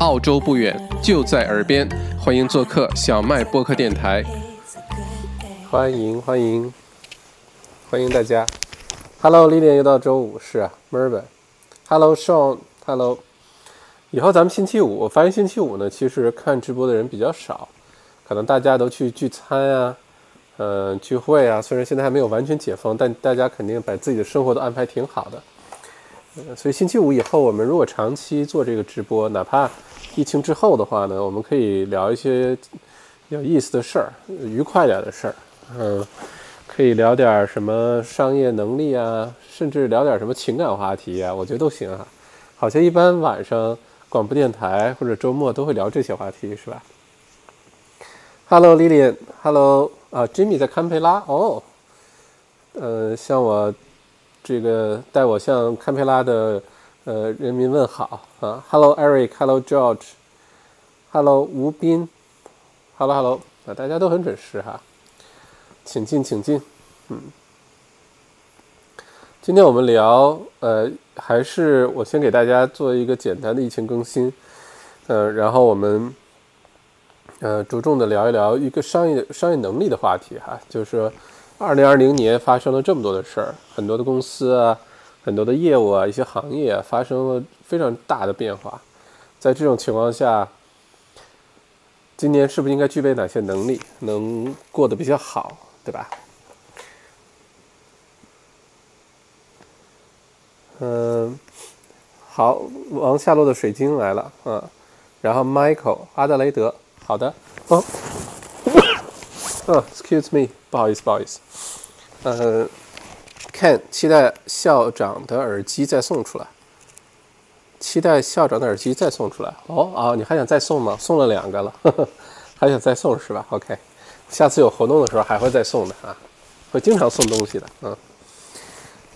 澳洲不远，就在耳边，欢迎做客小麦播客电台。欢迎欢迎欢迎大家。Hello，历练又到周五，是啊，Mervyn。Hello，Sean，Hello。以后咱们星期五，我发现星期五呢，其实看直播的人比较少，可能大家都去聚餐啊，嗯，聚会啊。虽然现在还没有完全解封，但大家肯定把自己的生活都安排挺好的。所以星期五以后，我们如果长期做这个直播，哪怕疫情之后的话呢，我们可以聊一些有意思的事儿，愉快点的事儿。嗯，可以聊点什么商业能力啊，甚至聊点什么情感话题啊，我觉得都行啊。好像一般晚上。广播电台或者周末都会聊这些话题，是吧？Hello，Lilian，Hello，啊，Jimmy 在堪培拉哦，呃，像我这个带我向堪培拉的呃人民问好啊，Hello，Eric，Hello，George，Hello，吴斌，Hello，Hello，啊，大家都很准时哈，请进，请进，嗯。今天我们聊，呃，还是我先给大家做一个简单的疫情更新，呃，然后我们，呃，着重的聊一聊一个商业商业能力的话题哈，就是二零二零年发生了这么多的事儿，很多的公司啊，很多的业务啊，一些行业啊发生了非常大的变化，在这种情况下，今年是不是应该具备哪些能力，能过得比较好，对吧？嗯，好，王下落的水晶来了，嗯，然后 Michael 阿德雷德，好的，哦，嗯，Excuse me，不好意思，不好意思，呃，Ken 期待校长的耳机再送出来，期待校长的耳机再送出来，哦啊，你还想再送吗？送了两个了，呵呵，还想再送是吧？OK，下次有活动的时候还会再送的啊，会经常送东西的，嗯。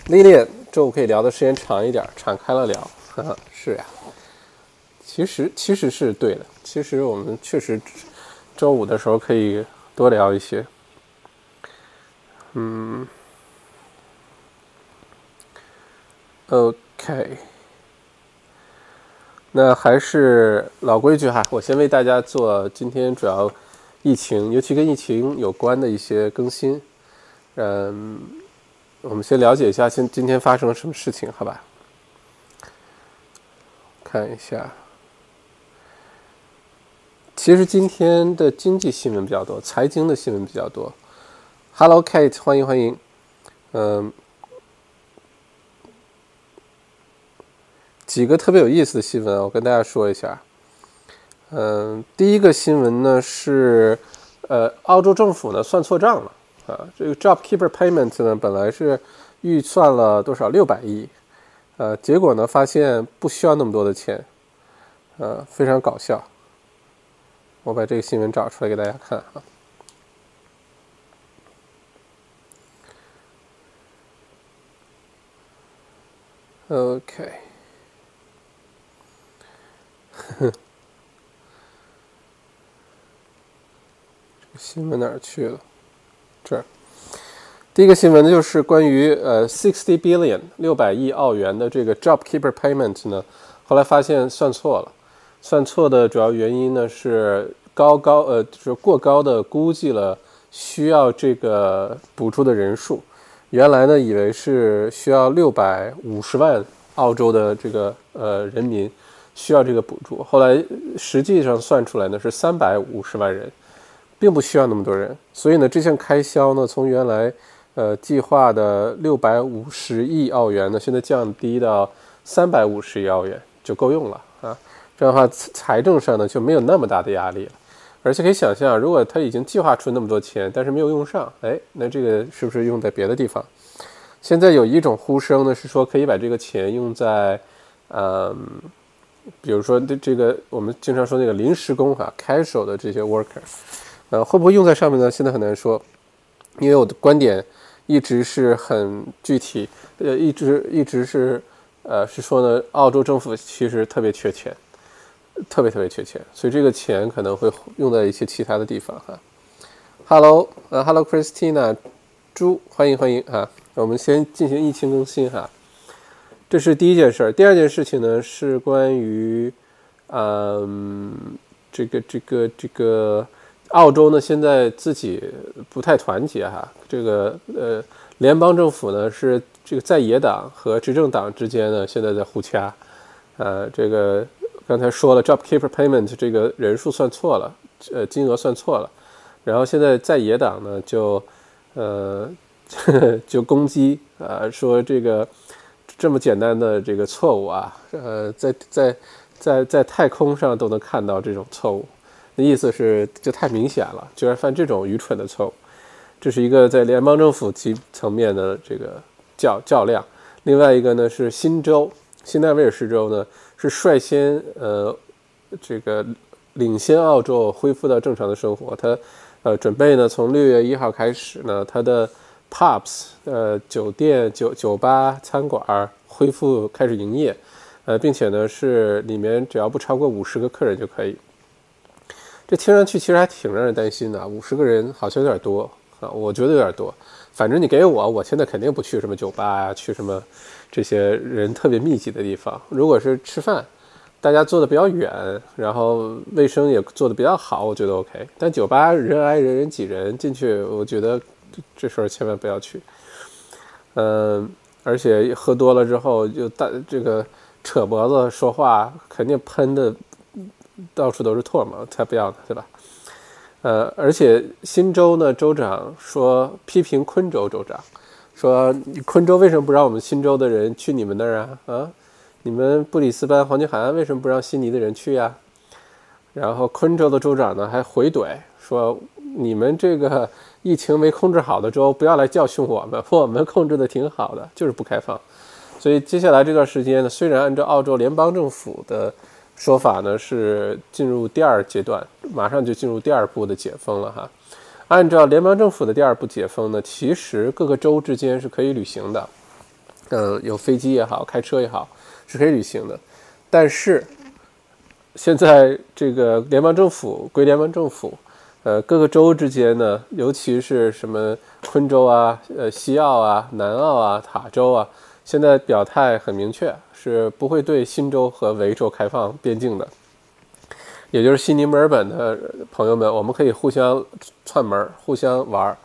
历练周五可以聊的时间长一点，敞开了聊。呵呵，是呀，其实其实是对的。其实我们确实周五的时候可以多聊一些。嗯，OK，那还是老规矩哈，我先为大家做今天主要疫情，尤其跟疫情有关的一些更新。嗯。我们先了解一下，今今天发生了什么事情，好吧？看一下，其实今天的经济新闻比较多，财经的新闻比较多。Hello Kate，欢迎欢迎。嗯，几个特别有意思的新闻，我跟大家说一下。嗯，第一个新闻呢是，呃，澳洲政府呢算错账了。啊，这个 JobKeeper Payment 呢，本来是预算了多少六百亿，呃，结果呢发现不需要那么多的钱，呃，非常搞笑。我把这个新闻找出来给大家看啊。OK，这个新闻哪儿去了？这儿，第一个新闻呢，就是关于呃，sixty billion 六百亿澳元的这个 JobKeeper Payment 呢，后来发现算错了，算错的主要原因呢是高高呃，就是过高的估计了需要这个补助的人数，原来呢以为是需要六百五十万澳洲的这个呃人民需要这个补助，后来实际上算出来呢是三百五十万人。并不需要那么多人，所以呢，这项开销呢，从原来呃计划的六百五十亿澳元呢，现在降低到三百五十亿澳元就够用了。这样的话，财政上呢就没有那么大的压力了。而且可以想象，如果他已经计划出那么多钱，但是没有用上，哎，那这个是不是用在别的地方？现在有一种呼声呢，是说可以把这个钱用在，嗯，比如说这这个我们经常说那个临时工哈，casual 的这些 worker。呃，会不会用在上面呢？现在很难说，因为我的观点一直是很具体，呃，一直一直是，呃，是说呢，澳洲政府其实特别缺钱，特别特别缺钱，所以这个钱可能会用在一些其他的地方哈。Hello，呃，Hello Christina，猪，欢迎欢迎啊！我们先进行疫情更新哈，这是第一件事。第二件事情呢是关于。嗯，这个这个这个澳洲呢，现在自己不太团结哈。这个呃，联邦政府呢是这个在野党和执政党之间呢，现在在互掐。呃，这个刚才说了，JobKeeper Payment 这个人数算错了，呃，金额算错了。然后现在在野党呢就呃 就攻击啊，说这个这么简单的这个错误啊，呃，在在。在在太空上都能看到这种错误，那意思是就太明显了，居然犯这种愚蠢的错误。这是一个在联邦政府级层面的这个较较量。另外一个呢是新州，新南威尔士州呢是率先呃这个领先澳洲恢复到正常的生活。它呃准备呢从六月一号开始呢，它的 pubs 呃酒店酒酒吧餐馆恢复开始营业。呃，并且呢，是里面只要不超过五十个客人就可以。这听上去其实还挺让人担心的，五十个人好像有点多啊，我觉得有点多。反正你给我，我现在肯定不去什么酒吧呀，去什么这些人特别密集的地方。如果是吃饭，大家坐的比较远，然后卫生也做的比较好，我觉得 OK。但酒吧人挨人人挤人进去，我觉得这事儿千万不要去。嗯，而且喝多了之后就大这个。扯脖子说话，肯定喷的到处都是唾沫，才不要呢，对吧？呃，而且新州呢，州长说批评昆州州长，说昆州为什么不让我们新州的人去你们那儿啊？啊，你们布里斯班黄金海岸为什么不让悉尼的人去呀？然后昆州的州长呢还回怼说，你们这个疫情没控制好的州，不要来教训我们，我们控制的挺好的，就是不开放。所以接下来这段时间呢，虽然按照澳洲联邦政府的说法呢，是进入第二阶段，马上就进入第二步的解封了哈。按照联邦政府的第二步解封呢，其实各个州之间是可以旅行的，呃，有飞机也好，开车也好，是可以旅行的。但是现在这个联邦政府归联邦政府，呃，各个州之间呢，尤其是什么昆州啊、呃西澳啊、南澳啊、塔州啊。现在表态很明确，是不会对新州和维州开放边境的，也就是悉尼、墨尔本的朋友们，我们可以互相串门、互相玩，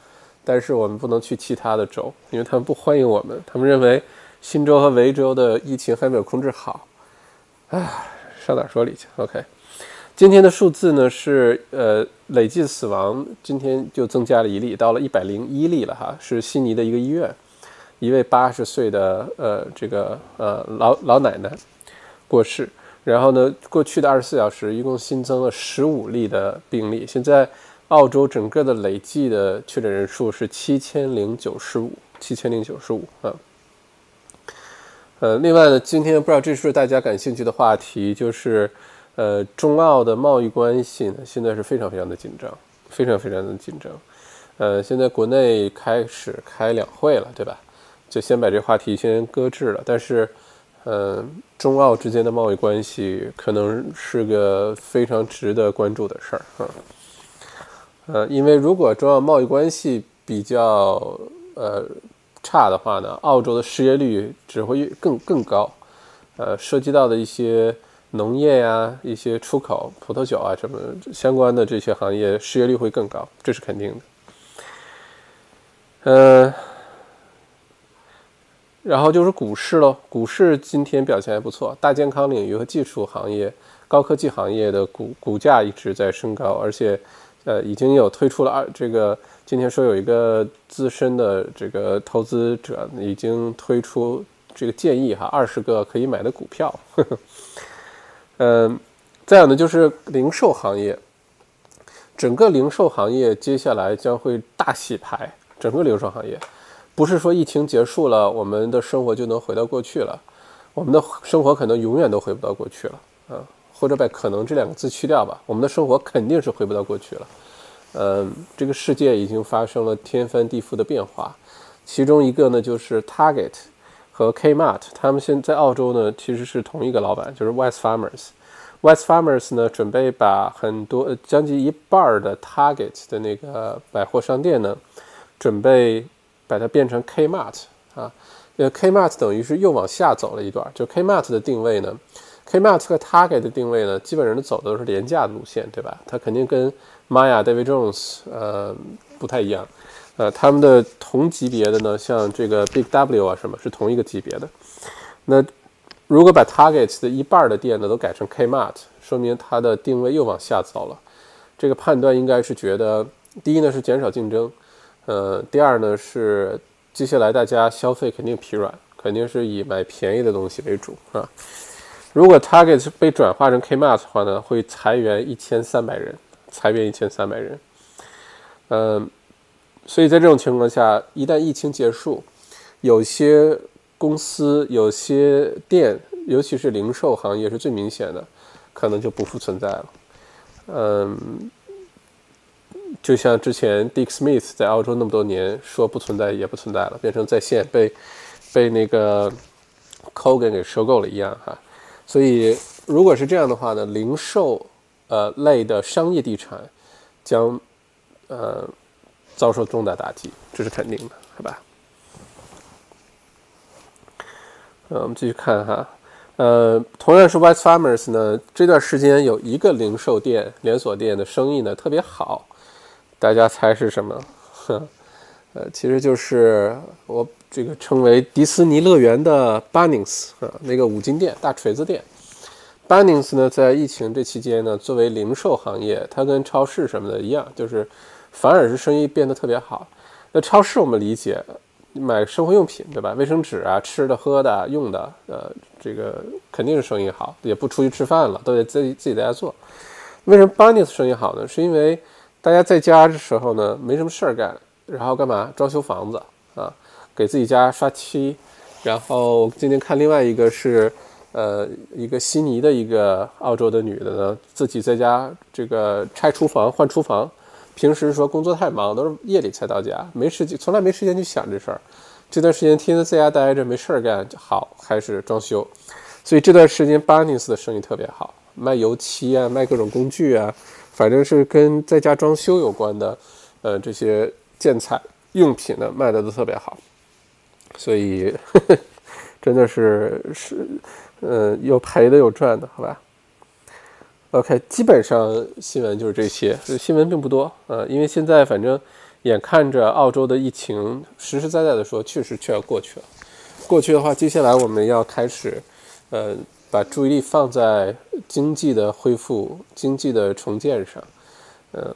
但是我们不能去其他的州，因为他们不欢迎我们。他们认为新州和维州的疫情还没有控制好。唉，上哪说理去？OK，今天的数字呢是呃累计死亡，今天就增加了一例，到了一百零一例了哈，是悉尼的一个医院。一位八十岁的呃这个呃老老奶奶过世，然后呢，过去的二十四小时一共新增了十五例的病例。现在澳洲整个的累计的确诊人数是七千零九十五，七千零九十五啊。呃，另外呢，今天不知道这是大家感兴趣的话题，就是呃中澳的贸易关系呢，现在是非常非常的紧张，非常非常的紧张。呃，现在国内开始开两会了，对吧？就先把这话题先搁置了，但是，嗯，中澳之间的贸易关系可能是个非常值得关注的事儿啊，呃，因为如果中澳贸易关系比较呃差的话呢，澳洲的失业率只会更更高，呃，涉及到的一些农业呀、一些出口、葡萄酒啊什么相关的这些行业失业率会更高，这是肯定的，嗯。然后就是股市喽，股市今天表现还不错，大健康领域和技术行业、高科技行业的股股价一直在升高，而且，呃，已经有推出了二这个今天说有一个资深的这个投资者已经推出这个建议哈，二十个可以买的股票，嗯，再有呢就是零售行业，整个零售行业接下来将会大洗牌，整个零售行业。不是说疫情结束了，我们的生活就能回到过去了，我们的生活可能永远都回不到过去了啊，或者把“可能”这两个字去掉吧，我们的生活肯定是回不到过去了。嗯，这个世界已经发生了天翻地覆的变化，其中一个呢就是 Target 和 Kmart，他们现在澳洲呢其实是同一个老板，就是 West Farmers。West Farmers 呢准备把很多将近一半的 Target 的那个百货商店呢准备。把它变成 Kmart 啊，呃，Kmart 等于是又往下走了一段。就 Kmart 的定位呢，Kmart 和 Target 的定位呢，基本上都走的都是廉价的路线，对吧？它肯定跟 Maya、David Jones 呃不太一样，呃，他们的同级别的呢，像这个 Big W 啊什么，是同一个级别的。那如果把 Target 的一半的店呢都改成 Kmart，说明它的定位又往下走了。这个判断应该是觉得，第一呢是减少竞争，呃，第二呢是接下来大家消费肯定疲软，肯定是以买便宜的东西为主啊。如果 Target 被转化成 Kmart 的话呢，会裁员一千三百人，裁员一千三百人。嗯，所以在这种情况下，一旦疫情结束，有些公司、有些店，尤其是零售行业是最明显的，可能就不复存在了。嗯，就像之前 Dick Smith 在澳洲那么多年说不存在也不存在了，变成在线被被那个 Kogan 给收购了一样哈。所以如果是这样的话呢，零售呃类的商业地产将呃遭受重大打击，这是肯定的，好吧？呃，我们继续看哈。呃，同样是 White Farmers 呢，这段时间有一个零售店连锁店的生意呢特别好，大家猜是什么？呃，其实就是我这个称为迪士尼乐园的 Bunnings 啊，那个五金店、大锤子店。Bunnings 呢，在疫情这期间呢，作为零售行业，它跟超市什么的一样，就是反而是生意变得特别好。那超市我们理解。买生活用品，对吧？卫生纸啊，吃的、喝的、用的，呃，这个肯定是生意好，也不出去吃饭了，都得自己自己在家做。为什么 Bunnings 生意好呢？是因为大家在家的时候呢，没什么事儿干，然后干嘛？装修房子啊，给自己家刷漆。然后今天看另外一个是，呃，一个悉尼的一个澳洲的女的呢，自己在家这个拆厨房、换厨房。平时说工作太忙，都是夜里才到家，没时间，从来没时间去想这事儿。这段时间天天在家待着，没事儿干，好开始装修。所以这段时间 Bunnings 的生意特别好，卖油漆啊，卖各种工具啊，反正是跟在家装修有关的，呃，这些建材用品呢，卖的都特别好。所以 真的是是，呃，有赔的有赚的，好吧？OK，基本上新闻就是这些，新闻并不多呃，因为现在反正眼看着澳洲的疫情实实在在的说，确实却要过去了。过去的话，接下来我们要开始，呃，把注意力放在经济的恢复、经济的重建上，嗯，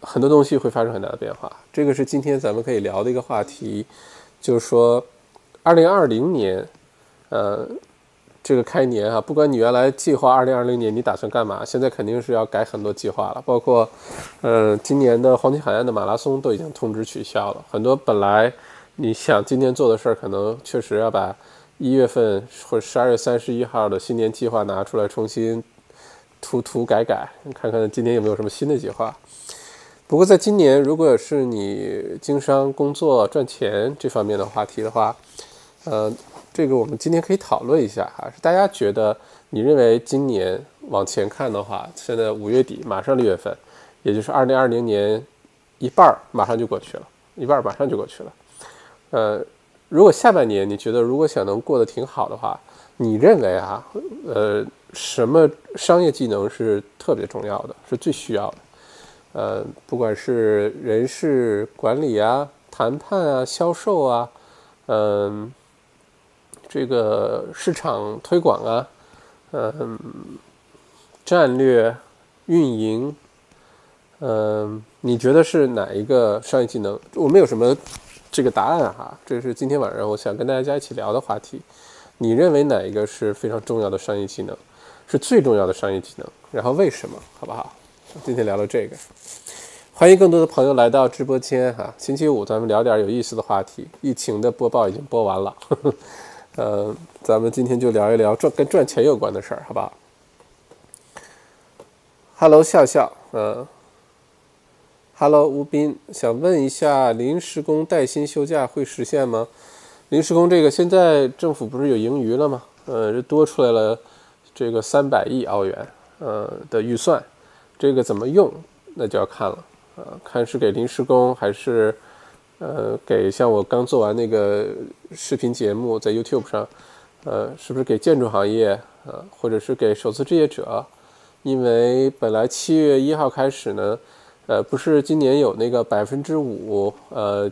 很多东西会发生很大的变化。这个是今天咱们可以聊的一个话题，就是说，二零二零年，呃。这个开年啊，不管你原来计划二零二零年你打算干嘛，现在肯定是要改很多计划了。包括，呃，今年的黄金海岸的马拉松都已经通知取消了。很多本来你想今年做的事儿，可能确实要把一月份或者十二月三十一号的新年计划拿出来重新涂涂改改，看看今年有没有什么新的计划。不过在今年，如果是你经商、工作、赚钱这方面的话题的话，呃。这个我们今天可以讨论一下哈，是大家觉得你认为今年往前看的话，现在五月底马上六月份，也就是二零二零年一半儿马上就过去了，一半儿马上就过去了。呃，如果下半年你觉得如果想能过得挺好的话，你认为啊，呃，什么商业技能是特别重要的，是最需要的？呃，不管是人事管理啊、谈判啊、销售啊，嗯。这个市场推广啊，嗯，战略运营，嗯，你觉得是哪一个商业技能？我没有什么这个答案哈，这是今天晚上我想跟大家一起聊的话题。你认为哪一个是非常重要的商业技能，是最重要的商业技能？然后为什么？好不好？今天聊聊这个，欢迎更多的朋友来到直播间哈。星期五咱们聊点有意思的话题。疫情的播报已经播完了。呵 呵呃，咱们今天就聊一聊赚跟赚钱有关的事儿，好不好？Hello，笑笑，嗯，Hello，吴斌，想问一下，临时工带薪休假会实现吗？临时工这个现在政府不是有盈余了吗？呃，这多出来了这个三百亿澳元，呃的预算，这个怎么用，那就要看了，呃，看是给临时工还是。呃，给像我刚做完那个视频节目在 YouTube 上，呃，是不是给建筑行业，呃，或者是给首次置业者？因为本来七月一号开始呢，呃，不是今年有那个百分之五，呃，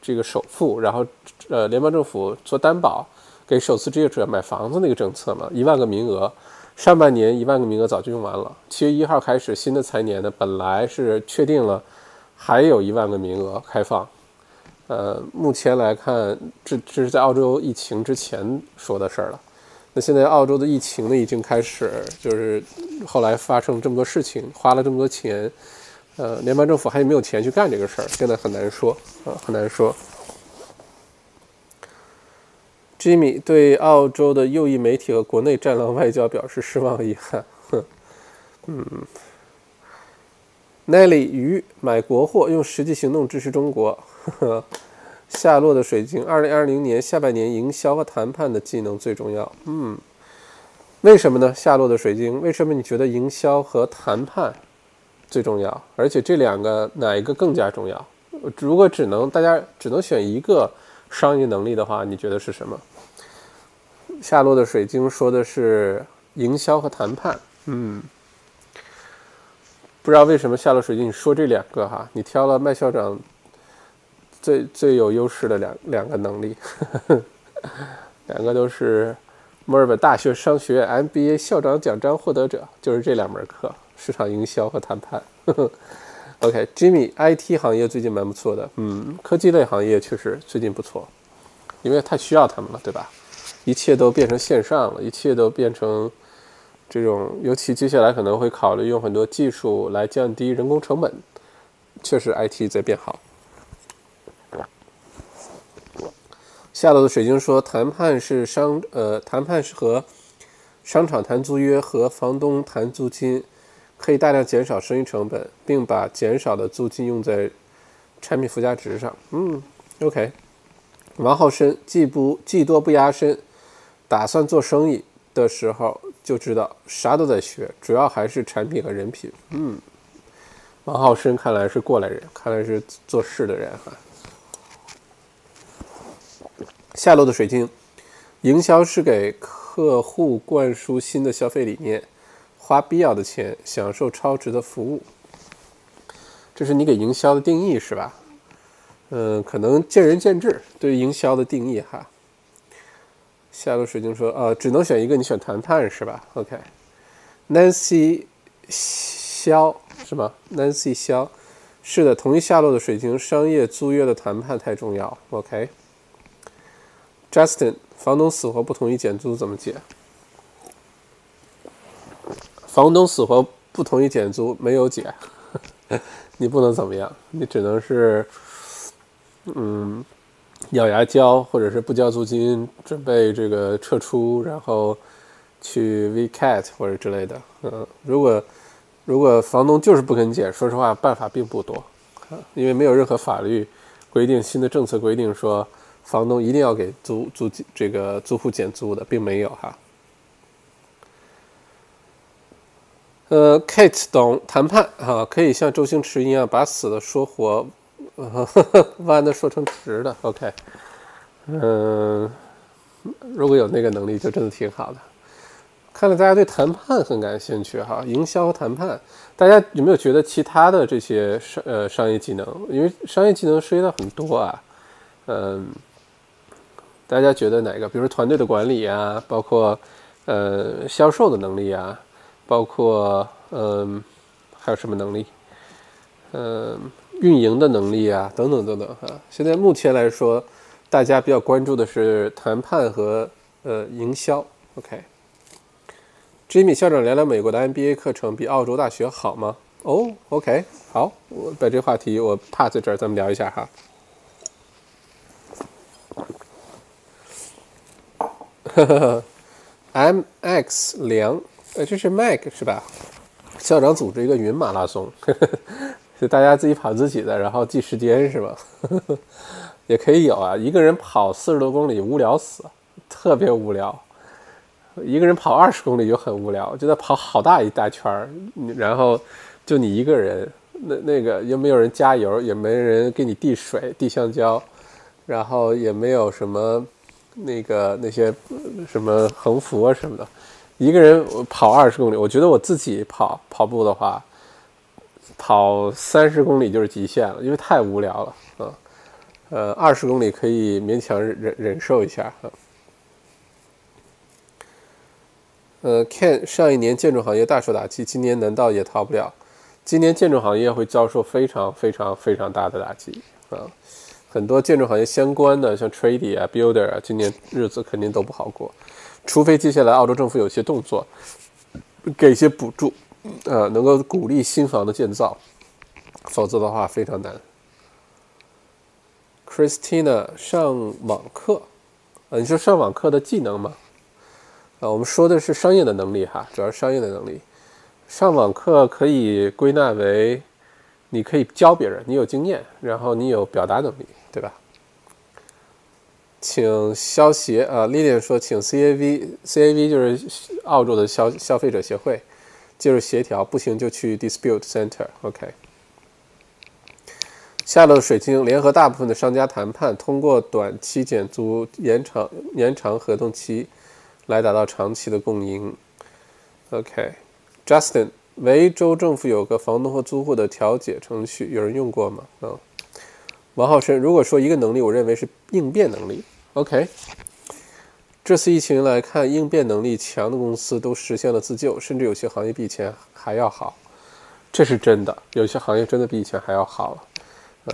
这个首付，然后呃，联邦政府做担保给首次置业者买房子那个政策嘛，一万个名额，上半年一万个名额早就用完了，七月一号开始新的财年呢，本来是确定了还有一万个名额开放。呃，目前来看，这这是在澳洲疫情之前说的事儿了。那现在澳洲的疫情呢，已经开始，就是后来发生这么多事情，花了这么多钱，呃，联邦政府还有没有钱去干这个事儿？现在很难说啊，很难说。Jimmy 对澳洲的右翼媒体和国内战狼外交表示失望遗憾。哼，嗯。Nelly 鱼买国货，用实际行动支持中国。呵夏洛的水晶，二零二零年下半年营销和谈判的技能最重要。嗯，为什么呢？夏洛的水晶，为什么你觉得营销和谈判最重要？而且这两个哪一个更加重要？如果只能大家只能选一个商业能力的话，你觉得是什么？夏洛的水晶说的是营销和谈判。嗯。不知道为什么夏洛水晶你说这两个哈，你挑了麦校长最最有优势的两两个能力呵呵，两个都是墨尔本大学商学院 MBA 校长奖章获得者，就是这两门课：市场营销和谈判。OK，Jimmy，IT 行业最近蛮不错的，嗯，科技类行业确实最近不错，因为太需要他们了，对吧？一切都变成线上了，一切都变成。这种，尤其接下来可能会考虑用很多技术来降低人工成本，确实 IT 在变好。下楼的水晶说，谈判是商，呃，谈判是和商场谈租约和房东谈租金，可以大量减少生意成本，并把减少的租金用在产品附加值上。嗯，OK。王浩深技不技多不压身，打算做生意的时候。就知道啥都在学，主要还是产品和人品。嗯，王浩生看来是过来人，看来是做事的人哈。下落的水晶，营销是给客户灌输新的消费理念，花必要的钱，享受超值的服务。这是你给营销的定义是吧？嗯，可能见仁见智，对于营销的定义哈。下路水晶说：“呃，只能选一个，你选谈判是吧？”OK，Nancy 肖是吗？Nancy 肖是的，同意下落的水晶，商业租约的谈判太重要。OK，Justin，房东死活不同意减租怎么解？房东死活不同意减租，没有解，你不能怎么样，你只能是，嗯。咬牙交，或者是不交租金，准备这个撤出，然后去 VCAT 或者之类的。嗯，如果如果房东就是不肯减，说实话，办法并不多，因为没有任何法律规定新的政策规定说房东一定要给租租这个租户减租的，并没有哈。呃，Kate 懂谈判哈，可以像周星驰一样把死的说活。弯的说成直的，OK，嗯，如果有那个能力，就真的挺好的。看来大家对谈判很感兴趣哈，营销和谈判，大家有没有觉得其他的这些商呃商业技能？因为商业技能涉及到很多啊，嗯，大家觉得哪个？比如团队的管理啊，包括呃销售的能力啊，包括嗯还有什么能力？嗯。运营的能力啊，等等等等哈。现在目前来说，大家比较关注的是谈判和呃营销。OK，Jimmy 校长聊聊美国的 MBA 课程比澳洲大学好吗？哦，OK，好，我把这话题我 pass 这儿，咱们聊一下哈。呵呵呵，MX 梁，呃，这是 Mac 是吧？校长组织一个云马拉松。呵呵就大家自己跑自己的，然后记时间是吧？也可以有啊。一个人跑四十多公里，无聊死，特别无聊。一个人跑二十公里就很无聊，就在跑好大一大圈儿，然后就你一个人，那那个又没有人加油，也没人给你递水、递香蕉，然后也没有什么那个那些什么横幅啊什么的，一个人跑二十公里，我觉得我自己跑跑步的话，跑三十公里就是极限了，因为太无聊了啊。呃，二十公里可以勉强忍忍受一下啊。呃，Ken 上一年建筑行业大受打击，今年难道也逃不了？今年建筑行业会遭受非常非常非常大的打击啊！很多建筑行业相关的，像 Trade 啊、Builder 啊，今年日子肯定都不好过，除非接下来澳洲政府有些动作，给一些补助，呃，能够鼓励新房的建造，否则的话非常难。Christina 上网课，啊，你说上网课的技能吗？啊，我们说的是商业的能力哈，主要是商业的能力。上网课可以归纳为，你可以教别人，你有经验，然后你有表达能力，对吧？请消协啊，Lilian 说，请 CAV，CAV 就是澳洲的消消费者协会，介入协调，不行就去 Dispute Center，OK。下楼水晶联合大部分的商家谈判，通过短期减租、延长延长合同期，来达到长期的共赢，OK。Justin，维州政府有个房东和租户的调解程序，有人用过吗？嗯，王浩生，如果说一个能力，我认为是应变能力。OK，这次疫情来看，应变能力强的公司都实现了自救，甚至有些行业比以前还要好，这是真的。有些行业真的比以前还要好。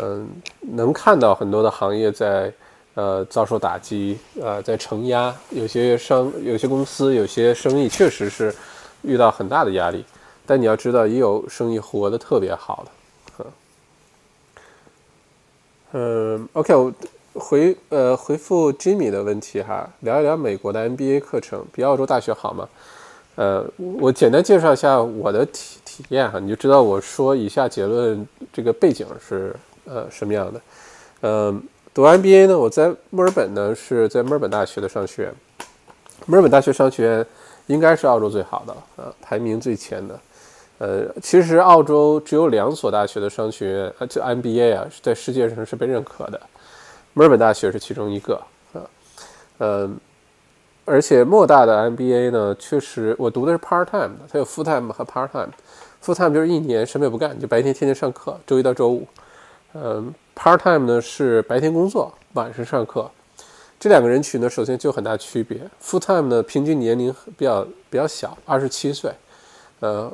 嗯，能看到很多的行业在呃遭受打击，呃在承压，有些商、有些公司、有些生意确实是。遇到很大的压力，但你要知道，也有生意活得特别好的，嗯，OK，我回呃回复 Jimmy 的问题哈，聊一聊美国的 MBA 课程比澳洲大学好吗？呃，我简单介绍一下我的体体验哈，你就知道我说以下结论这个背景是呃什么样的。嗯，读 MBA 呢，我在墨尔本呢是在墨尔本大学的商学院，墨尔本大学商学院。应该是澳洲最好的呃，排名最前的。呃，其实澳洲只有两所大学的商学院，呃，这 MBA 啊，在世界上是被认可的。墨尔本大学是其中一个啊，嗯，而且莫大的 MBA 呢，确实我读的是 part time 的，它有 full time 和 part time。full time 就是一年什么也不干，就白天天天上课，周一到周五。嗯，part time 呢是白天工作，晚上上课。这两个人群呢，首先就很大区别。Full time 呢，平均年龄比较比较小，二十七岁，呃，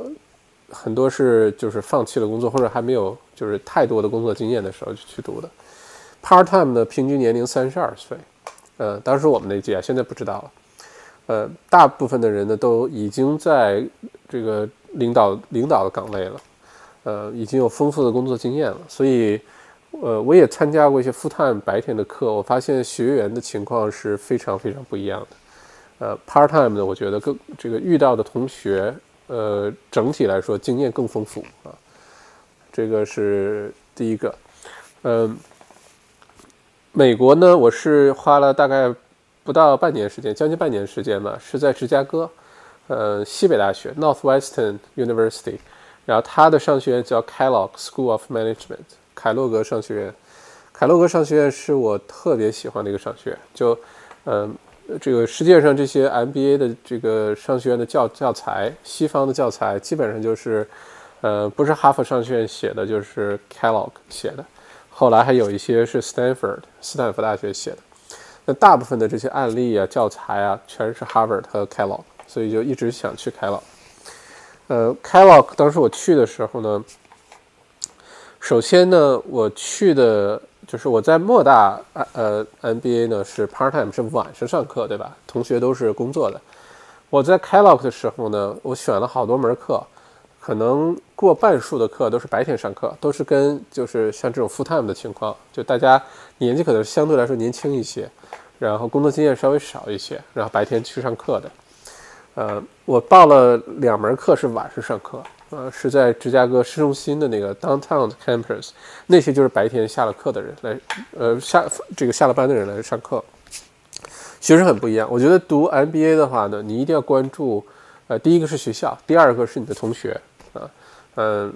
很多是就是放弃了工作或者还没有就是太多的工作经验的时候就去读的。Part time 呢，平均年龄三十二岁，呃，当时我们那届啊，现在不知道了。呃，大部分的人呢，都已经在这个领导领导的岗位了，呃，已经有丰富的工作经验了，所以。呃，我也参加过一些 full time 白天的课，我发现学员的情况是非常非常不一样的。呃，part time 的，我觉得更这个遇到的同学，呃，整体来说经验更丰富啊。这个是第一个。嗯，美国呢，我是花了大概不到半年时间，将近半年时间吧，是在芝加哥，呃，西北大学 Northwestern University，然后他的商学院叫 Kellogg School of Management。凯洛格商学院，凯洛格商学院是我特别喜欢的一个商学院。就，嗯，这个世界上这些 MBA 的这个商学院的教教材，西方的教材基本上就是，呃，不是哈佛商学院写的，就是 Kellogg 写的。后来还有一些是 Stanford 斯坦福大学写的。那大部分的这些案例啊、教材啊，全是 Harvard 和 Kellogg，所以就一直想去 Kellogg。呃，Kellogg 当时我去的时候呢。首先呢，我去的就是我在莫大呃 MBA 呢是 part time 是晚上上课对吧？同学都是工作的。我在 Kellogg 的时候呢，我选了好多门课，可能过半数的课都是白天上课，都是跟就是像这种 full time 的情况，就大家年纪可能相对来说年轻一些，然后工作经验稍微少一些，然后白天去上课的。呃，我报了两门课是晚上上课。呃，是在芝加哥市中心的那个 downtown campus，那些就是白天下了课的人来，呃，下这个下了班的人来上课，学生很不一样。我觉得读 MBA 的话呢，你一定要关注，呃，第一个是学校，第二个是你的同学，嗯，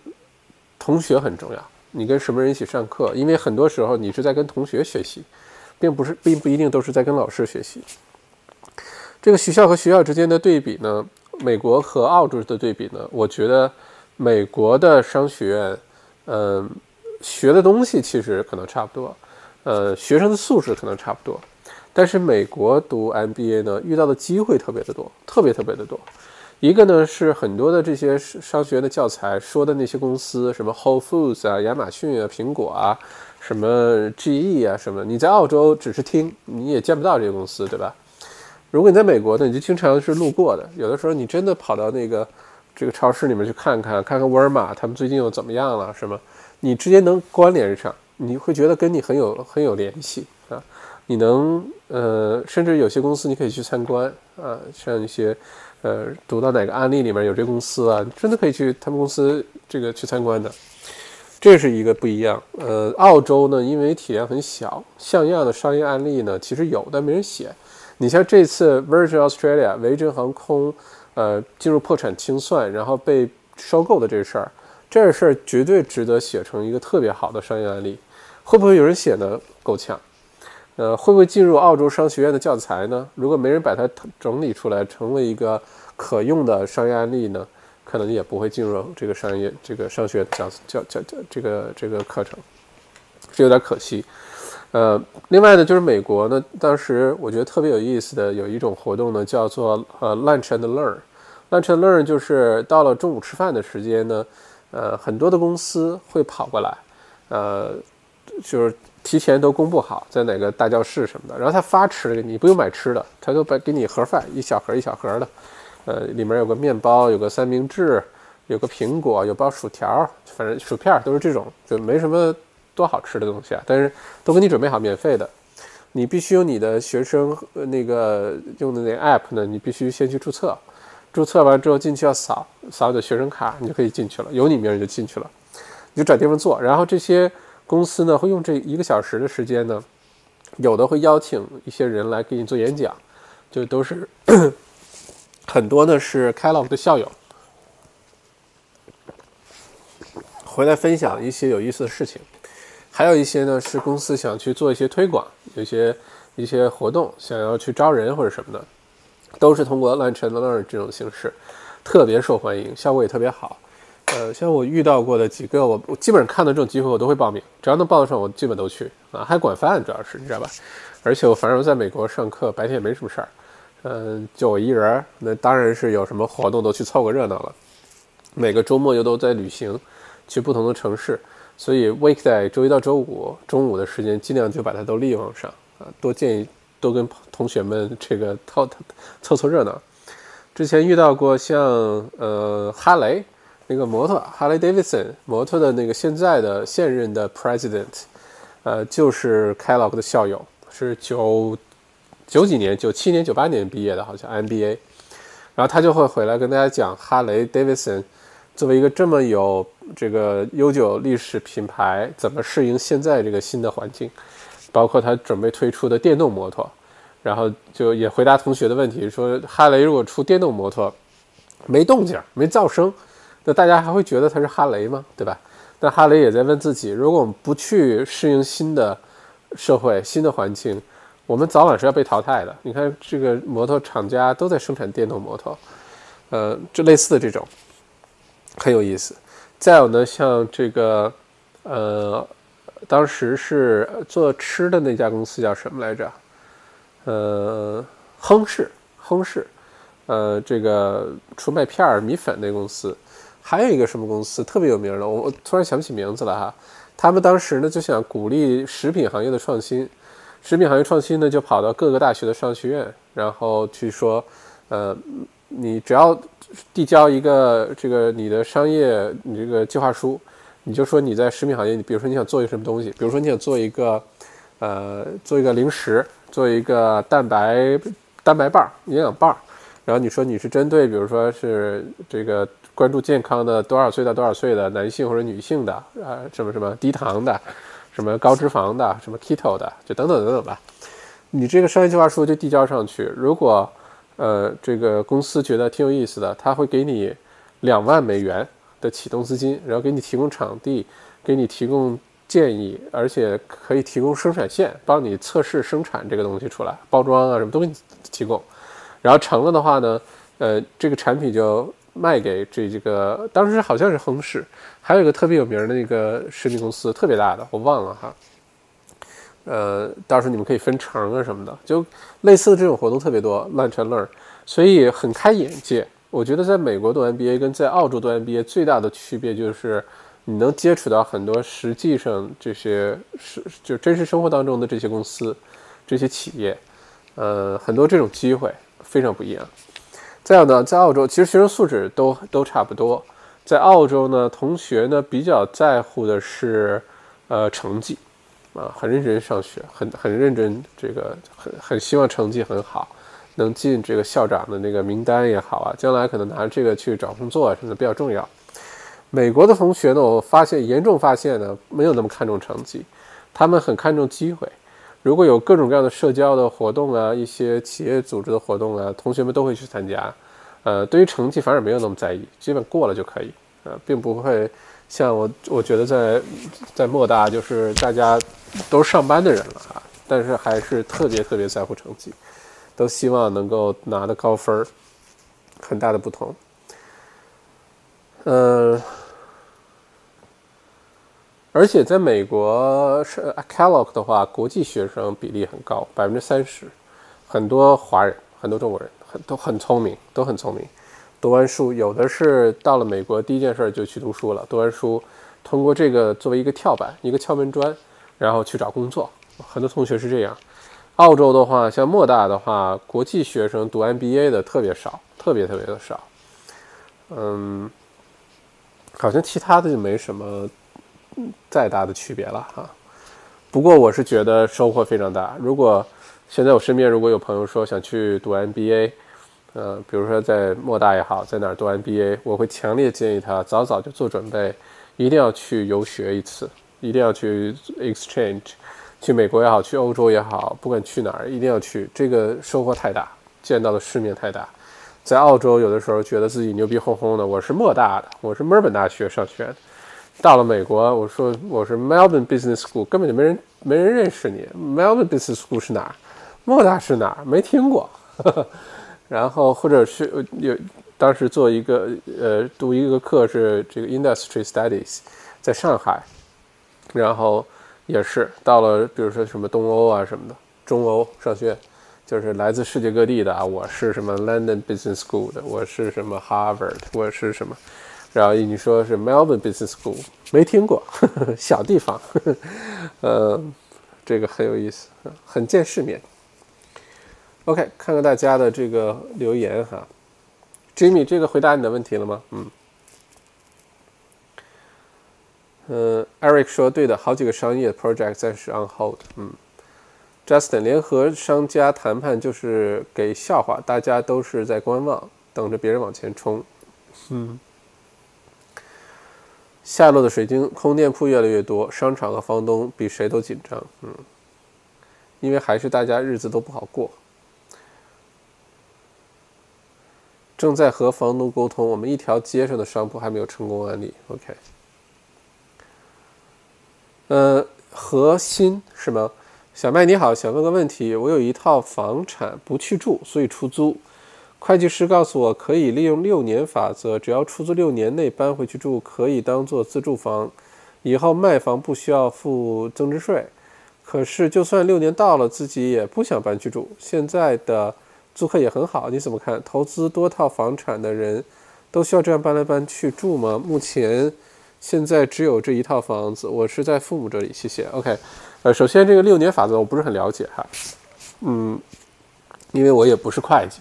同学很重要。你跟什么人一起上课？因为很多时候你是在跟同学学习，并不是并不一定都是在跟老师学习。这个学校和学校之间的对比呢，美国和澳洲的对比呢，我觉得美国的商学院，嗯，学的东西其实可能差不多，呃，学生的素质可能差不多，但是美国读 MBA 呢，遇到的机会特别的多，特别特别的多。一个呢是很多的这些商学的教材说的那些公司，什么 Whole Foods 啊、亚马逊啊、苹果啊、什么 GE 啊什么，你在澳洲只是听，你也见不到这些公司，对吧？如果你在美国呢，你就经常是路过的。有的时候你真的跑到那个这个超市里面去看看，看看沃尔玛他们最近又怎么样了，什么？你直接能关联上，你会觉得跟你很有很有联系啊。你能呃，甚至有些公司你可以去参观啊，像一些呃，读到哪个案例里面有这公司啊，真的可以去他们公司这个去参观的。这是一个不一样。呃，澳洲呢，因为体量很小，像样的商业案例呢，其实有，但没人写。你像这次 Virgin Australia 维珍航空，呃，进入破产清算，然后被收购的这事儿，这事儿绝对值得写成一个特别好的商业案例。会不会有人写呢？够呛。呃，会不会进入澳洲商学院的教材呢？如果没人把它整理出来，成为一个可用的商业案例呢，可能也不会进入这个商业这个商学教教教教这个这个课程，这有点可惜。呃，另外呢，就是美国呢，当时我觉得特别有意思的有一种活动呢，叫做呃 lunch and learn。lunch and learn 就是到了中午吃饭的时间呢，呃，很多的公司会跑过来，呃，就是提前都公布好在哪个大教室什么的，然后他发吃的，你不用买吃的，他都把给你盒饭，一小盒一小盒的，呃，里面有个面包，有个三明治，有个苹果，有包薯条，反正薯片都是这种，就没什么。多好吃的东西啊！但是都给你准备好免费的，你必须用你的学生那个用的那 app 呢，你必须先去注册，注册完之后进去要扫扫你的学生卡，你就可以进去了，有你名你就进去了，你就找地方坐。然后这些公司呢会用这一个小时的时间呢，有的会邀请一些人来给你做演讲，就都是 很多呢是 Kellogg 的校友。回来分享一些有意思的事情。还有一些呢，是公司想去做一些推广，有一些一些活动，想要去招人或者什么的，都是通过 lunch and learn 这种形式，特别受欢迎，效果也特别好。呃，像我遇到过的几个，我我基本上看到这种机会，我都会报名，只要能报得上，我基本都去啊，还管饭，主要是你知道吧？而且我反正在美国上课，白天也没什么事儿，嗯，就我一人，那当然是有什么活动都去凑个热闹了。每个周末又都在旅行，去不同的城市。所以 weekday 周一到周五中午的时间，尽量就把它都利用上啊，多建议多跟同学们这个凑凑凑热闹。之前遇到过像呃哈雷那个摩托哈雷 Davidson 摩托的那个现在的现任的 president，呃就是 Kellogg 的校友，是九九几年九七年九八年毕业的，好像 MBA，然后他就会回来跟大家讲哈雷 Davidson。作为一个这么有这个悠久历史品牌，怎么适应现在这个新的环境？包括他准备推出的电动摩托，然后就也回答同学的问题，说哈雷如果出电动摩托，没动静、没噪声，那大家还会觉得它是哈雷吗？对吧？那哈雷也在问自己，如果我们不去适应新的社会、新的环境，我们早晚是要被淘汰的。你看这个摩托厂家都在生产电动摩托，呃，就类似的这种。很有意思，再有呢，像这个，呃，当时是做吃的那家公司叫什么来着？呃，亨氏，亨氏，呃，这个出麦片儿、米粉那公司，还有一个什么公司特别有名的，我突然想不起名字了哈。他们当时呢就想鼓励食品行业的创新，食品行业创新呢就跑到各个大学的商学院，然后去说，呃，你只要。递交一个这个你的商业你这个计划书，你就说你在食品行业，你比如说你想做一个什么东西，比如说你想做一个，呃，做一个零食，做一个蛋白蛋白棒、营养棒，然后你说你是针对，比如说是这个关注健康的多少岁到多少岁的男性或者女性的，啊，什么什么低糖的，什么高脂肪的，什么 keto 的，就等等等等吧。你这个商业计划书就递交上去，如果。呃，这个公司觉得挺有意思的，他会给你两万美元的启动资金，然后给你提供场地，给你提供建议，而且可以提供生产线，帮你测试生产这个东西出来，包装啊什么都给你提供。然后成了的话呢，呃，这个产品就卖给这这个，当时好像是亨氏，还有一个特别有名的那个食品公司，特别大的，我忘了哈。呃，到时候你们可以分成啊什么的，就类似的这种活动特别多，lunch and learn，所以很开眼界。我觉得在美国读 MBA 跟在澳洲读 MBA 最大的区别就是，你能接触到很多实际上这些是就真实生活当中的这些公司、这些企业，呃，很多这种机会非常不一样。再有呢，在澳洲其实学生素质都都差不多，在澳洲呢，同学呢比较在乎的是呃成绩，啊，很认真上学，很很认真，这个很很希望成绩很好。能进这个校长的那个名单也好啊，将来可能拿这个去找工作啊，什么的比较重要。美国的同学呢，我发现严重发现呢，没有那么看重成绩，他们很看重机会。如果有各种各样的社交的活动啊，一些企业组织的活动啊，同学们都会去参加。呃，对于成绩反而没有那么在意，基本过了就可以。呃，并不会像我，我觉得在在莫大就是大家都是上班的人了啊，但是还是特别特别在乎成绩。都希望能够拿的高分儿，很大的不同。嗯，而且在美国是 Kellogg 的话，国际学生比例很高，百分之三十，很多华人，很多中国人，很都很聪明，都很聪明。读完书，有的是到了美国第一件事就去读书了，读完书，通过这个作为一个跳板，一个敲门砖，然后去找工作。很多同学是这样。澳洲的话，像莫大的话，国际学生读 MBA 的特别少，特别特别的少。嗯，好像其他的就没什么再大的区别了哈。不过我是觉得收获非常大。如果现在我身边如果有朋友说想去读 MBA，呃，比如说在莫大也好，在哪儿读 MBA，我会强烈建议他早早就做准备，一定要去游学一次，一定要去 exchange。去美国也好，去欧洲也好，不管去哪儿，一定要去。这个收获太大，见到的世面太大。在澳洲，有的时候觉得自己牛逼哄哄的，我是莫大的，我是墨尔本大学上学的。到了美国，我说我是 Melbourne Business School，根本就没人没人认识你。Melbourne Business School 是哪儿？莫大是哪儿？没听过。然后或者是有当时做一个呃读一个课是这个 Industry Studies，在上海，然后。也是到了，比如说什么东欧啊什么的，中欧上学，就是来自世界各地的啊。我是什么 London Business School 的，我是什么 Harvard，我是什么，然后你说是 Melbourne Business School，没听过，小地方呵呵，呃，这个很有意思，很见世面。OK，看看大家的这个留言哈，Jimmy，这个回答你的问题了吗？嗯。呃，Eric 说对的，好几个商业 project 暂时 on hold。嗯，Justin 联合商家谈判就是给笑话，大家都是在观望，等着别人往前冲。嗯，下落的水晶空店铺越来越多，商场和房东比谁都紧张。嗯，因为还是大家日子都不好过，正在和房东沟通，我们一条街上的商铺还没有成功案例。OK。呃，核心是吗？小麦你好，想问个问题。我有一套房产不去住，所以出租。会计师告诉我，可以利用六年法则，只要出租六年内搬回去住，可以当做自住房，以后卖房不需要付增值税。可是，就算六年到了，自己也不想搬去住。现在的租客也很好，你怎么看？投资多套房产的人都需要这样搬来搬去住吗？目前。现在只有这一套房子，我是在父母这里。谢谢。OK，呃，首先这个六年法则我不是很了解哈，嗯，因为我也不是会计，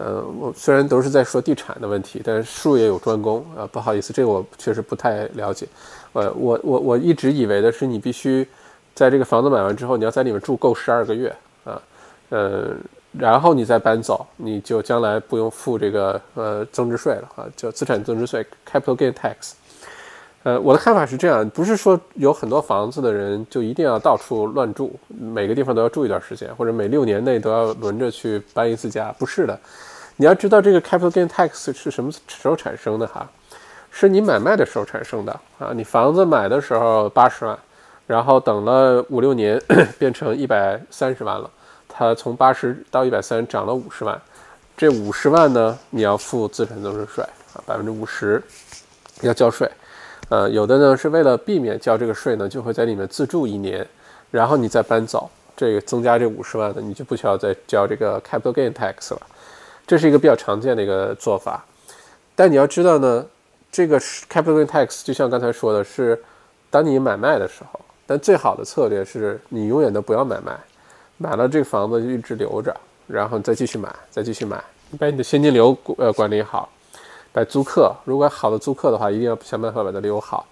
呃，我虽然都是在说地产的问题，但是术业有专攻啊，不好意思，这个我确实不太了解。呃，我我我一直以为的是你必须在这个房子买完之后，你要在里面住够十二个月啊，呃，然后你再搬走，你就将来不用付这个呃增值税了啊，叫资产增值税 （capital gain tax）。呃，我的看法是这样，不是说有很多房子的人就一定要到处乱住，每个地方都要住一段时间，或者每六年内都要轮着去搬一次家，不是的。你要知道这个 capital gain tax 是什么时候产生的哈？是你买卖的时候产生的啊。你房子买的时候八十万，然后等了五六年，变成一百三十万了。它从八十到一百三，涨了五十万。这五十万呢，你要付资产增值税啊，百分之五十要交税。呃，有的呢是为了避免交这个税呢，就会在里面自住一年，然后你再搬走，这个增加这五十万的，你就不需要再交这个 capital gain tax 了。这是一个比较常见的一个做法。但你要知道呢，这个 capital gain tax 就像刚才说的是，当你买卖的时候，但最好的策略是你永远都不要买卖，买了这个房子就一直留着。然后再继续买，再继续买，你把你的现金流呃管理好。把租客，如果好的租客的话，一定要想办法把它留好。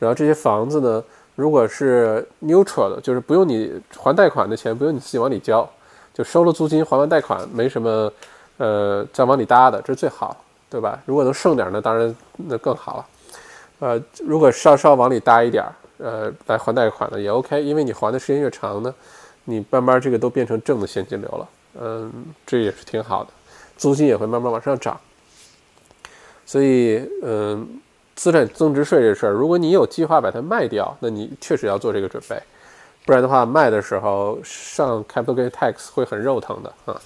然后这些房子呢，如果是 neutral 的，就是不用你还贷款的钱，不用你自己往里交，就收了租金还完贷款，没什么呃再往里搭的，这是最好，对吧？如果能剩点呢，当然那更好了。呃，如果稍稍往里搭一点，呃，来还贷款的也 OK，因为你还的时间越长呢，你慢慢这个都变成正的现金流了。嗯，这也是挺好的，租金也会慢慢往上涨。所以，嗯，资产增值税这事儿，如果你有计划把它卖掉，那你确实要做这个准备，不然的话，卖的时候上 capital gain tax 会很肉疼的啊。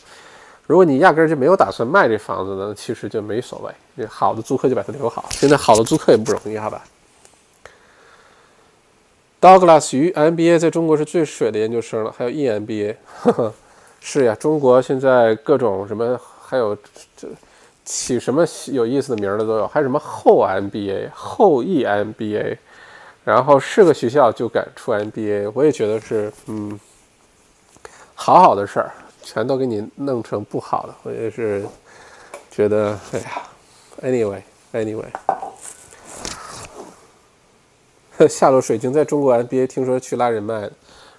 如果你压根儿就没有打算卖这房子呢，其实就没所谓，好的租客就把它留好。现在好的租客也不容易，好吧？Douglas 于 MBA 在中国是最水的研究生了，还有 EMBA。呵呵是呀，中国现在各种什么，还有这起什么有意思的名儿的都有，还有什么后 MBA、后 EMBA，然后是个学校就敢出 MBA，我也觉得是嗯，好好的事儿，全都给你弄成不好的，我也是觉得哎呀，Anyway，Anyway，下落水晶在中国 MBA 听说去拉人脉，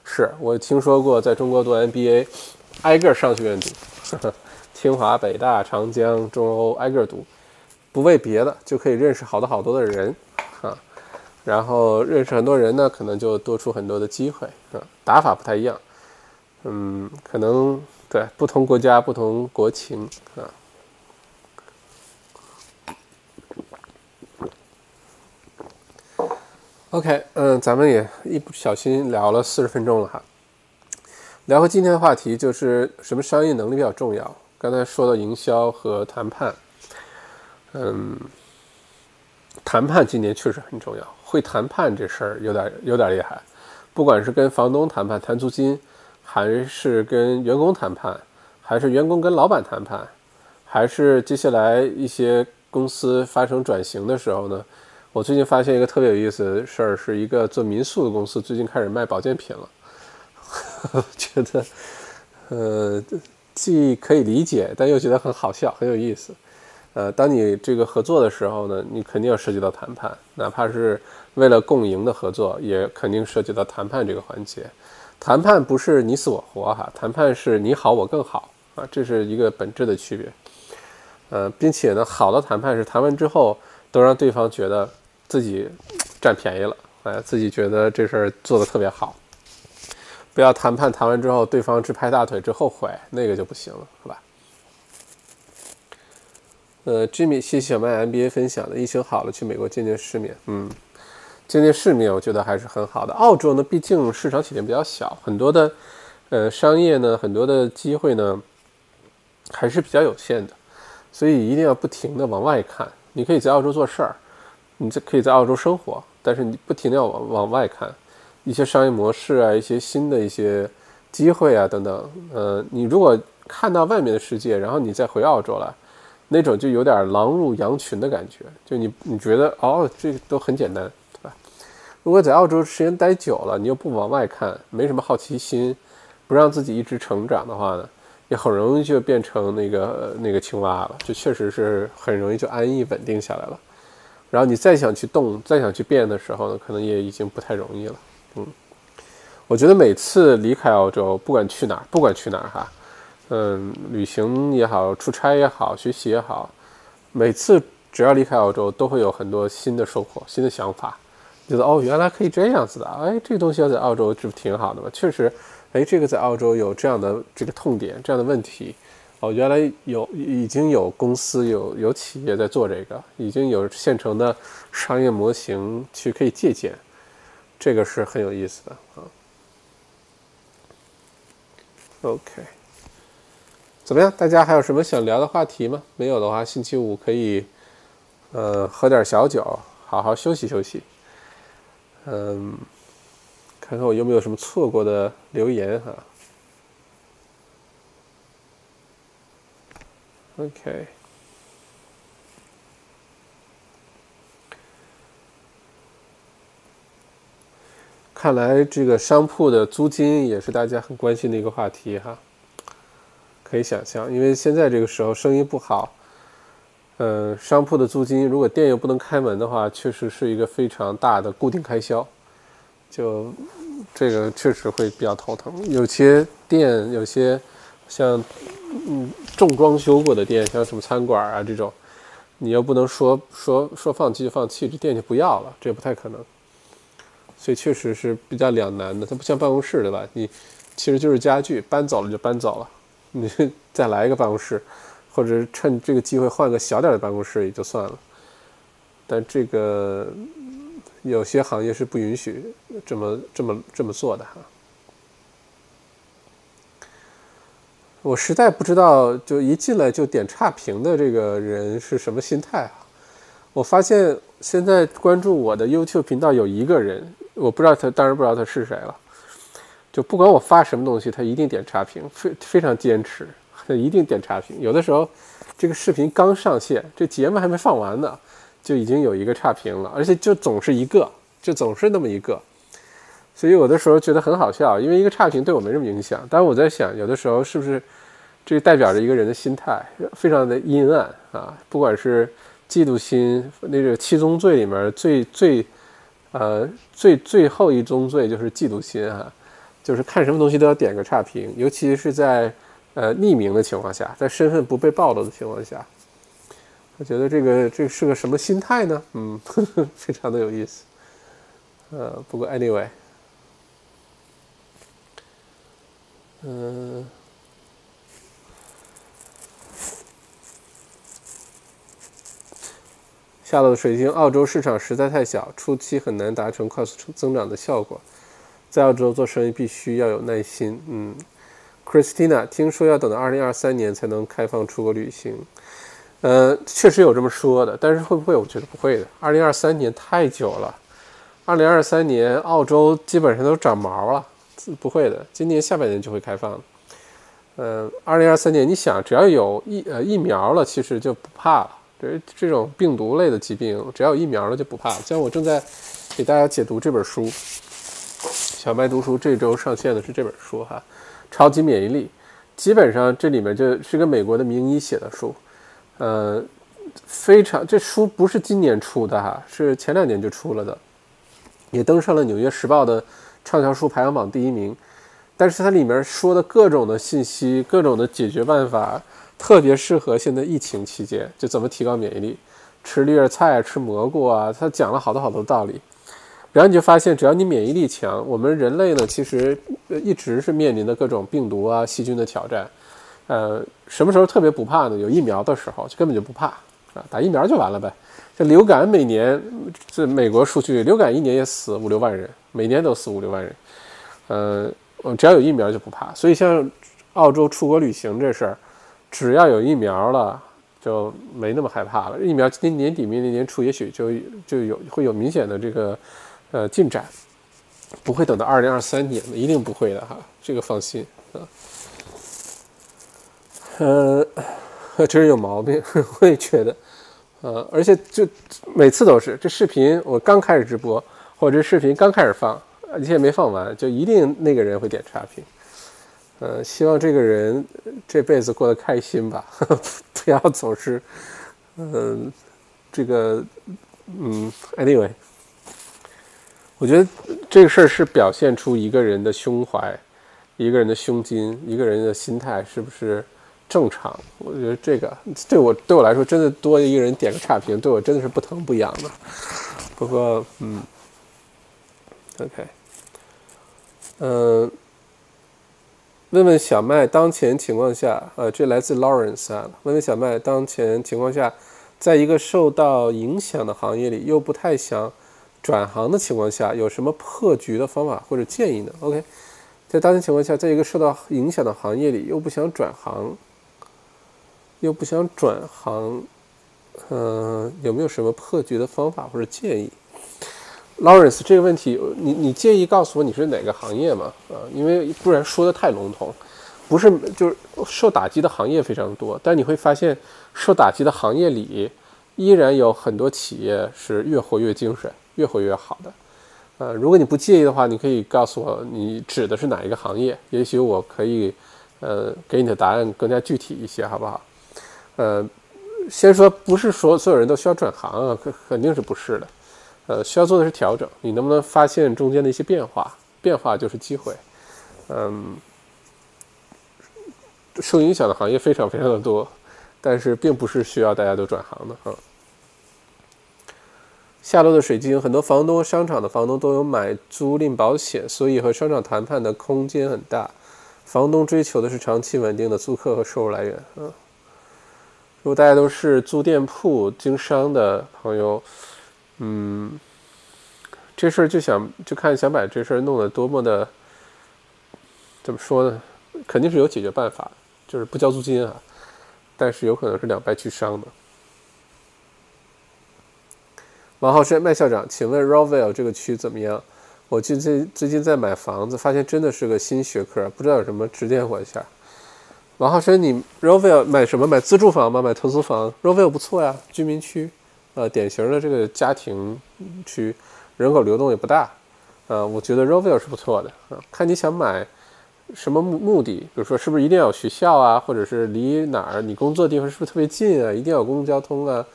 是我听说过在中国读 MBA。挨个上学院读，清华、北大、长江、中欧挨个读，不为别的，就可以认识好多好多的人啊。然后认识很多人呢，可能就多出很多的机会啊。打法不太一样，嗯，可能对不同国家、不同国情啊。OK，嗯，咱们也一不小心聊了四十分钟了哈。聊回今天的话题，就是什么商业能力比较重要。刚才说到营销和谈判，嗯，谈判今年确实很重要。会谈判这事儿有点有点厉害，不管是跟房东谈判谈租金，还是跟员工谈判，还是员工跟老板谈判，还是接下来一些公司发生转型的时候呢？我最近发现一个特别有意思的事儿，是一个做民宿的公司最近开始卖保健品了。觉得，呃，既可以理解，但又觉得很好笑，很有意思。呃，当你这个合作的时候呢，你肯定要涉及到谈判，哪怕是为了共赢的合作，也肯定涉及到谈判这个环节。谈判不是你死我活哈，谈判是你好我更好啊，这是一个本质的区别。呃，并且呢，好的谈判是谈完之后都让对方觉得自己占便宜了，哎，自己觉得这事儿做得特别好。不要谈判谈完之后，对方直拍大腿直后悔，那个就不行了，好吧？呃，Jimmy，谢谢小麦 MBA 分享的，疫情好了，去美国见见世面。嗯，见见世面，我觉得还是很好的。澳洲呢，毕竟市场体量比较小，很多的呃商业呢，很多的机会呢，还是比较有限的，所以一定要不停的往外看。你可以在澳洲做事儿，你这可以在澳洲生活，但是你不停的要往往外看。一些商业模式啊，一些新的一些机会啊，等等。呃，你如果看到外面的世界，然后你再回澳洲来，那种就有点狼入羊群的感觉。就你你觉得哦，这都很简单，如果在澳洲时间待久了，你又不往外看，没什么好奇心，不让自己一直成长的话呢，也很容易就变成那个那个青蛙了。就确实是很容易就安逸稳定下来了。然后你再想去动，再想去变的时候呢，可能也已经不太容易了。嗯，我觉得每次离开澳洲，不管去哪儿，不管去哪儿哈，嗯，旅行也好，出差也好，学习也好，每次只要离开澳洲，都会有很多新的收获、新的想法，觉得哦，原来可以这样子的，哎，这个东西要在澳洲，这不挺好的吗？确实，哎，这个在澳洲有这样的这个痛点、这样的问题，哦，原来有已经有公司、有有企业在做这个，已经有现成的商业模型去可以借鉴。这个是很有意思的啊。OK，怎么样？大家还有什么想聊的话题吗？没有的话，星期五可以，呃，喝点小酒，好好休息休息。嗯，看看我有没有什么错过的留言哈。OK，看来这个商铺的租金也是大家很关心的一个话题哈。可以想象，因为现在这个时候生意不好，嗯，商铺的租金如果店又不能开门的话，确实是一个非常大的固定开销，就这个确实会比较头疼。有些店有些像。嗯，重装修过的店，像什么餐馆啊这种，你又不能说说说放弃就放弃，这店就不要了，这也不太可能。所以确实是比较两难的。它不像办公室，对吧？你其实就是家具，搬走了就搬走了，你 再来一个办公室，或者趁这个机会换个小点的办公室也就算了。但这个有些行业是不允许这么这么这么做的哈。我实在不知道，就一进来就点差评的这个人是什么心态啊？我发现现在关注我的 YouTube 频道有一个人，我不知道他，当然不知道他是谁了。就不管我发什么东西，他一定点差评，非非常坚持，他一定点差评。有的时候，这个视频刚上线，这节目还没放完呢，就已经有一个差评了，而且就总是一个，就总是那么一个。所以有的时候觉得很好笑，因为一个差评对我没什么影响。但是我在想，有的时候是不是这代表着一个人的心态非常的阴暗啊？不管是嫉妒心，那个七宗罪里面最最呃最最后一宗罪就是嫉妒心啊，就是看什么东西都要点个差评，尤其是在呃匿名的情况下，在身份不被暴露的情况下，我觉得这个这是个什么心态呢？嗯，非常的有意思。呃，不过 anyway。嗯，下落的水晶，澳洲市场实在太小，初期很难达成快速增长的效果。在澳洲做生意必须要有耐心。嗯，Christina，听说要等到二零二三年才能开放出国旅行。呃，确实有这么说的，但是会不会？我觉得不会的。二零二三年太久了，二零二三年澳洲基本上都长毛了。不会的，今年下半年就会开放。嗯，二零二三年，你想，只要有疫呃疫苗了，其实就不怕了。这这种病毒类的疾病，只要有疫苗了就不怕。像我正在给大家解读这本书，小麦读书这周上线的是这本书哈，《超级免疫力》。基本上这里面就是个美国的名医写的书，呃，非常这书不是今年出的哈，是前两年就出了的，也登上了《纽约时报》的。畅销书排行榜第一名，但是它里面说的各种的信息、各种的解决办法，特别适合现在疫情期间，就怎么提高免疫力，吃绿叶菜、吃蘑菇啊，他讲了好多好多道理。然后你就发现，只要你免疫力强，我们人类呢，其实一直是面临的各种病毒啊、细菌的挑战。呃，什么时候特别不怕呢？有疫苗的时候，就根本就不怕啊，打疫苗就完了呗。这流感每年，这美国数据，流感一年也死五六万人。每年都死五六万人，呃，只要有疫苗就不怕。所以像澳洲出国旅行这事儿，只要有疫苗了，就没那么害怕了。疫苗今年年底、明年年初，也许就就有会有明显的这个呃进展，不会等到二零二三年的，一定不会的哈，这个放心啊。呃，真是有毛病，我也觉得，呃，而且就每次都是这视频，我刚开始直播。或者视频刚开始放，而且没放完，就一定那个人会点差评。呃，希望这个人这辈子过得开心吧，不要总是，嗯，这个，嗯，anyway，我觉得这个事儿是表现出一个人的胸怀，一个人的胸襟，一个人的心态是不是正常？我觉得这个对我对我来说，真的多一个人点个差评，对我真的是不疼不痒的。不过，嗯。OK，嗯，问问小麦，当前情况下，呃，这来自 Lawrence 啊。问问小麦，当前情况下，在一个受到影响的行业里，又不太想转行的情况下，有什么破局的方法或者建议呢？OK，在当前情况下，在一个受到影响的行业里，又不想转行，又不想转行，嗯，有没有什么破局的方法或者建议？Lawrence，这个问题，你你介意告诉我你是哪个行业吗？啊，因为不然说的太笼统，不是就是受打击的行业非常多，但你会发现受打击的行业里，依然有很多企业是越活越精神。越活越好的，呃，如果你不介意的话，你可以告诉我你指的是哪一个行业，也许我可以，呃，给你的答案更加具体一些，好不好？呃，先说不是说所有人都需要转行啊，肯肯定是不是的，呃，需要做的是调整，你能不能发现中间的一些变化？变化就是机会，嗯，受影响的行业非常非常的多，但是并不是需要大家都转行的啊。下落的水晶，很多房东、商场的房东都有买租赁保险，所以和商场谈判的空间很大。房东追求的是长期稳定的租客和收入来源。嗯，如果大家都是租店铺经商的朋友，嗯，这事儿就想就看想把这事儿弄得多么的，怎么说呢？肯定是有解决办法，就是不交租金啊，但是有可能是两败俱伤的。王浩生，麦校长，请问 Rovell 这个区怎么样？我最近最近在买房子，发现真的是个新学科，不知道有什么指点我一下。王浩生，你 Rovell 买什么？买自住房吗？买投资房？Rovell 不错呀，居民区，呃，典型的这个家庭区，人口流动也不大，呃，我觉得 Rovell 是不错的啊。看你想买什么目目的，比如说是不是一定要有学校啊，或者是离哪儿你工作的地方是不是特别近啊？一定要有公共交通啊？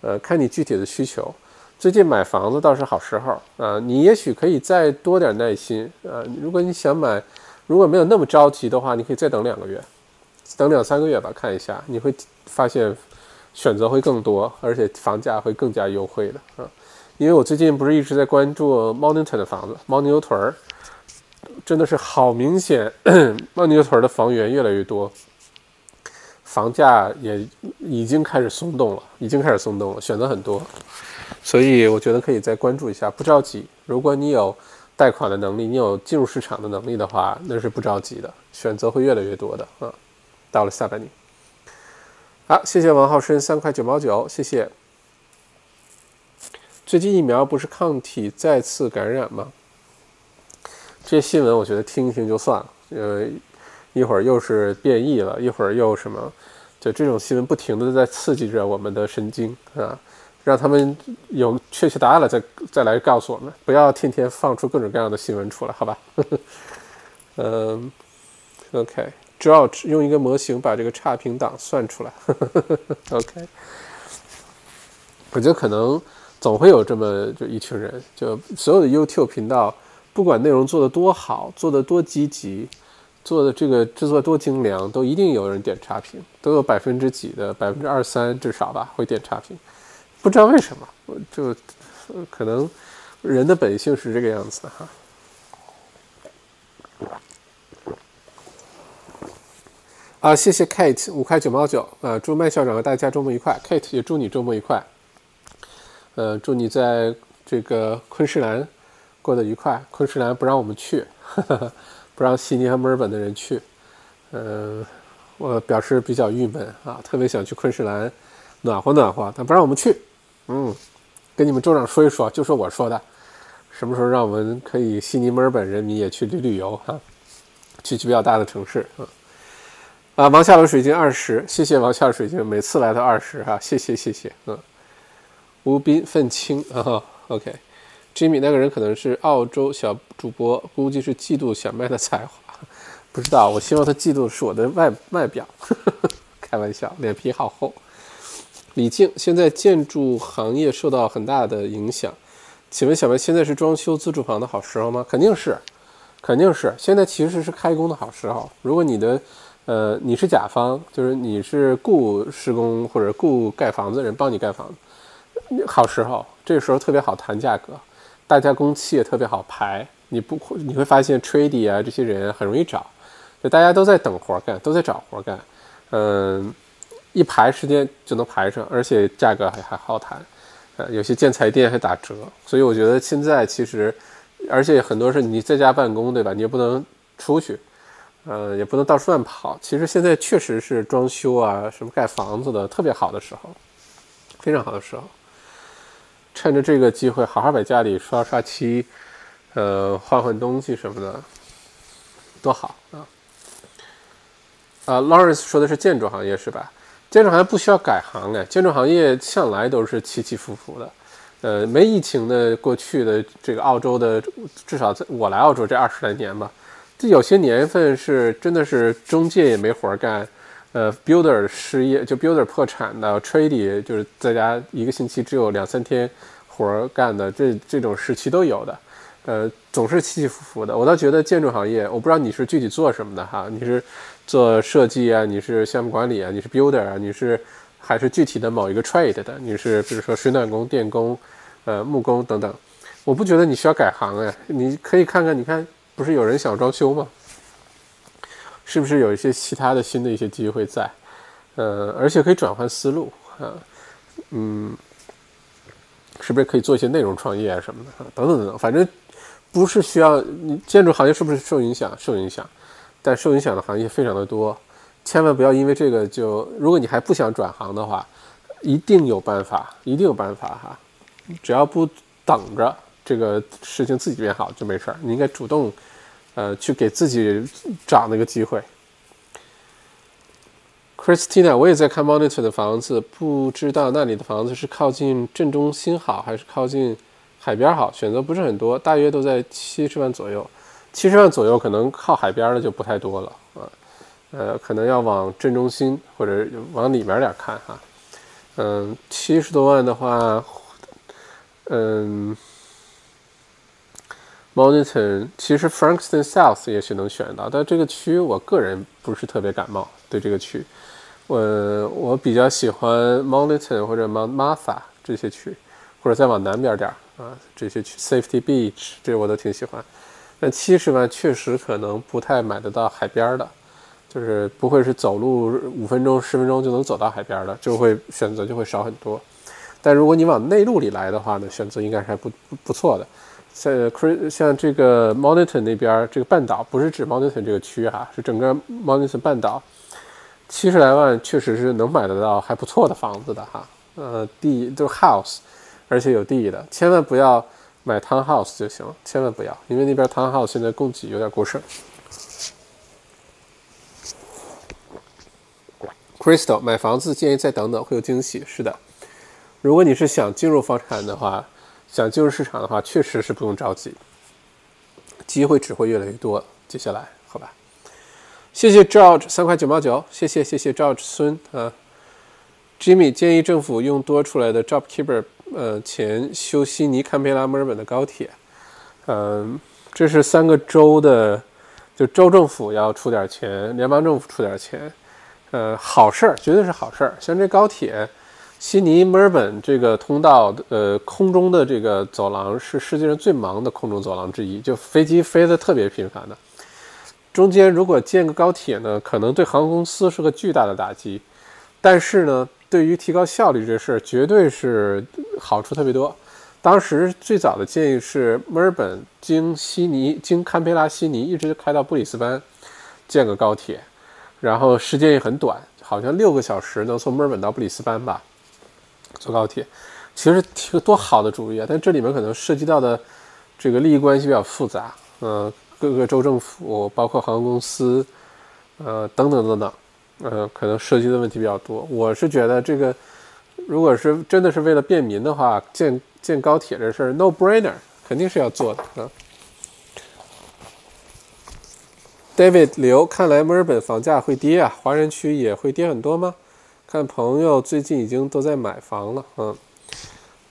呃，看你具体的需求。最近买房子倒是好时候啊，你也许可以再多点耐心啊。如果你想买，如果没有那么着急的话，你可以再等两个月，等两三个月吧，看一下，你会发现选择会更多，而且房价会更加优惠的啊。因为我最近不是一直在关注猫牛屯的房子，猫牛屯儿真的是好明显，猫牛屯的房源越来越多，房价也已经开始松动了，已经开始松动了，选择很多。所以我觉得可以再关注一下，不着急。如果你有贷款的能力，你有进入市场的能力的话，那是不着急的，选择会越来越多的啊。到了下半年，好，谢谢王浩生三块九毛九，谢谢。最近疫苗不是抗体再次感染吗？这些新闻我觉得听一听就算了，呃，一会儿又是变异了，一会儿又什么，就这种新闻不停的在刺激着我们的神经啊。让他们有确切答案了，再再来告诉我们，不要天天放出各种各样的新闻出来，好吧？嗯，OK，George 用一个模型把这个差评档算出来呵呵，OK。我觉得可能总会有这么就一群人，就所有的 YouTube 频道，不管内容做的多好，做的多积极，做的这个制作多精良，都一定有人点差评，都有百分之几的百分之二三至少吧会点差评。不知道为什么，我就可能人的本性是这个样子的哈。啊，谢谢 Kate 五块九毛九啊，祝麦校长和大家周末愉快，Kate 也祝你周末愉快。呃，祝你在这个昆士兰过得愉快。昆士兰不让我们去，不让悉尼和墨尔本的人去。嗯，我表示比较郁闷啊，特别想去昆士兰暖和暖和，但不让我们去。嗯，跟你们州长说一说，就说我说的，什么时候让我们可以悉尼、墨尔本人民也去旅旅游哈，去去比较大的城市啊。啊，王下楼水晶二十，谢谢王下楼水晶，每次来都二十哈，谢谢谢谢，嗯。吴斌愤青啊 Jimmy 那个人可能是澳洲小主播，估计是嫉妒小麦的才华，不知道，我希望他嫉妒的是我的外外表，开玩笑，脸皮好厚。李静，现在建筑行业受到很大的影响，请问小白，现在是装修自住房的好时候吗？肯定是，肯定是。现在其实是开工的好时候。如果你的，呃，你是甲方，就是你是雇施工或者雇盖房子的人帮你盖房子，好时候，这时候特别好谈价格，大家工期也特别好排。你不会，你会发现 trade 啊这些人很容易找，就大家都在等活干，都在找活干，嗯。一排时间就能排上，而且价格还还好谈，呃，有些建材店还打折，所以我觉得现在其实，而且很多是你在家办公，对吧？你也不能出去，呃，也不能到处乱跑。其实现在确实是装修啊，什么盖房子的特别好的时候，非常好的时候。趁着这个机会，好好把家里刷刷漆，呃，换换东西什么的，多好啊！啊，Lawrence 说的是建筑行业是吧？建筑行业不需要改行哎，建筑行业向来都是起起伏伏的。呃，没疫情的过去的这个澳洲的，至少在我来澳洲这二十来年吧，这有些年份是真的是中介也没活干，呃，builder 失业就 builder 破产的，trade 就是在家一个星期只有两三天活儿干的，这这种时期都有的。呃，总是起起伏伏的。我倒觉得建筑行业，我不知道你是具体做什么的哈，你是。做设计啊，你是项目管理啊，你是 builder 啊，你是还是具体的某一个 trade 的？你是比如说水暖工、电工、呃木工等等。我不觉得你需要改行哎，你可以看看，你看不是有人想装修吗？是不是有一些其他的新的一些机会在？呃，而且可以转换思路啊，嗯，是不是可以做一些内容创业啊什么的？等等等等，反正不是需要你建筑行业是不是受影响？受影响。但受影响的行业非常的多，千万不要因为这个就，如果你还不想转行的话，一定有办法，一定有办法哈，只要不等着这个事情自己变好就没事儿，你应该主动，呃，去给自己找那个机会。Christina，我也在看 Monitor 的房子，不知道那里的房子是靠近镇中心好，还是靠近海边好？选择不是很多，大约都在七十万左右。七十万左右，可能靠海边的就不太多了啊，呃，可能要往镇中心或者往里面点看哈，嗯，七十多万的话，嗯 Moniton，其实 Frankston South 也许能选到，但这个区我个人不是特别感冒，对这个区，我我比较喜欢 m o n i t o n 或者 Mount Martha 这些区，或者再往南边点啊，这些区 Safety Beach 这我都挺喜欢。但七十万确实可能不太买得到海边的，就是不会是走路五分钟、十分钟就能走到海边的，就会选择就会少很多。但如果你往内陆里来的话呢，选择应该是还不不错的。像像这个 Monitor 那边，这个半岛不是指 Monitor 这个区哈，是整个 Monitor 半岛，七十来万确实是能买得到还不错的房子的哈。呃，地就是 house，而且有地的，千万不要。买 townhouse 就行了，千万不要，因为那边 townhouse 现在供给有点过剩。Crystal 买房子建议再等等，会有惊喜。是的，如果你是想进入房产的话，想进入市场的话，确实是不用着急，机会只会越来越多。接下来，好吧，谢谢 George 三块九毛九，谢谢谢谢 George 孙啊，Jimmy 建议政府用多出来的 JobKeeper。呃，钱修悉尼、堪培拉、墨尔本的高铁，嗯，这是三个州的，就州政府要出点钱，联邦政府出点钱，呃，好事儿，绝对是好事儿。像这高铁，悉尼、墨尔本这个通道，呃，空中的这个走廊是世界上最忙的空中走廊之一，就飞机飞得特别频繁的。中间如果建个高铁呢，可能对航空公司是个巨大的打击，但是呢。对于提高效率这事儿，绝对是好处特别多。当时最早的建议是，墨尔本经悉尼、经堪培拉、悉尼一直开到布里斯班，建个高铁，然后时间也很短，好像六个小时能从墨尔本到布里斯班吧，坐高铁。其实挺多好的主意啊，但这里面可能涉及到的这个利益关系比较复杂，嗯，各个州政府，包括航空公司，呃，等等等等。呃，可能涉及的问题比较多。我是觉得这个，如果是真的是为了便民的话，建建高铁这事儿 no brainer，肯定是要做的啊。David 刘，看来墨尔本房价会跌啊，华人区也会跌很多吗？看朋友最近已经都在买房了，嗯，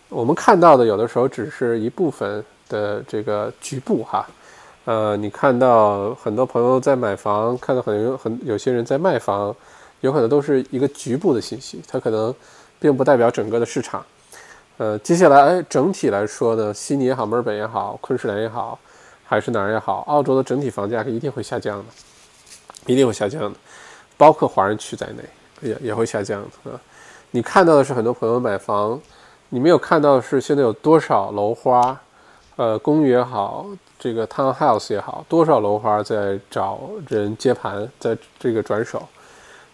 我们看到的有的时候只是一部分的这个局部哈。呃，你看到很多朋友在买房，看到很很有些人在卖房，有可能都是一个局部的信息，它可能并不代表整个的市场。呃，接下来整体来说呢，悉尼也好，墨尔本也好，昆士兰也好，还是哪儿也好，澳洲的整体房价是一定会下降的，一定会下降的，包括华人区在内也也会下降的啊。你看到的是很多朋友买房，你没有看到的是现在有多少楼花，呃，公寓也好，这个 townhouse 也好，多少楼花在找人接盘，在这个转手，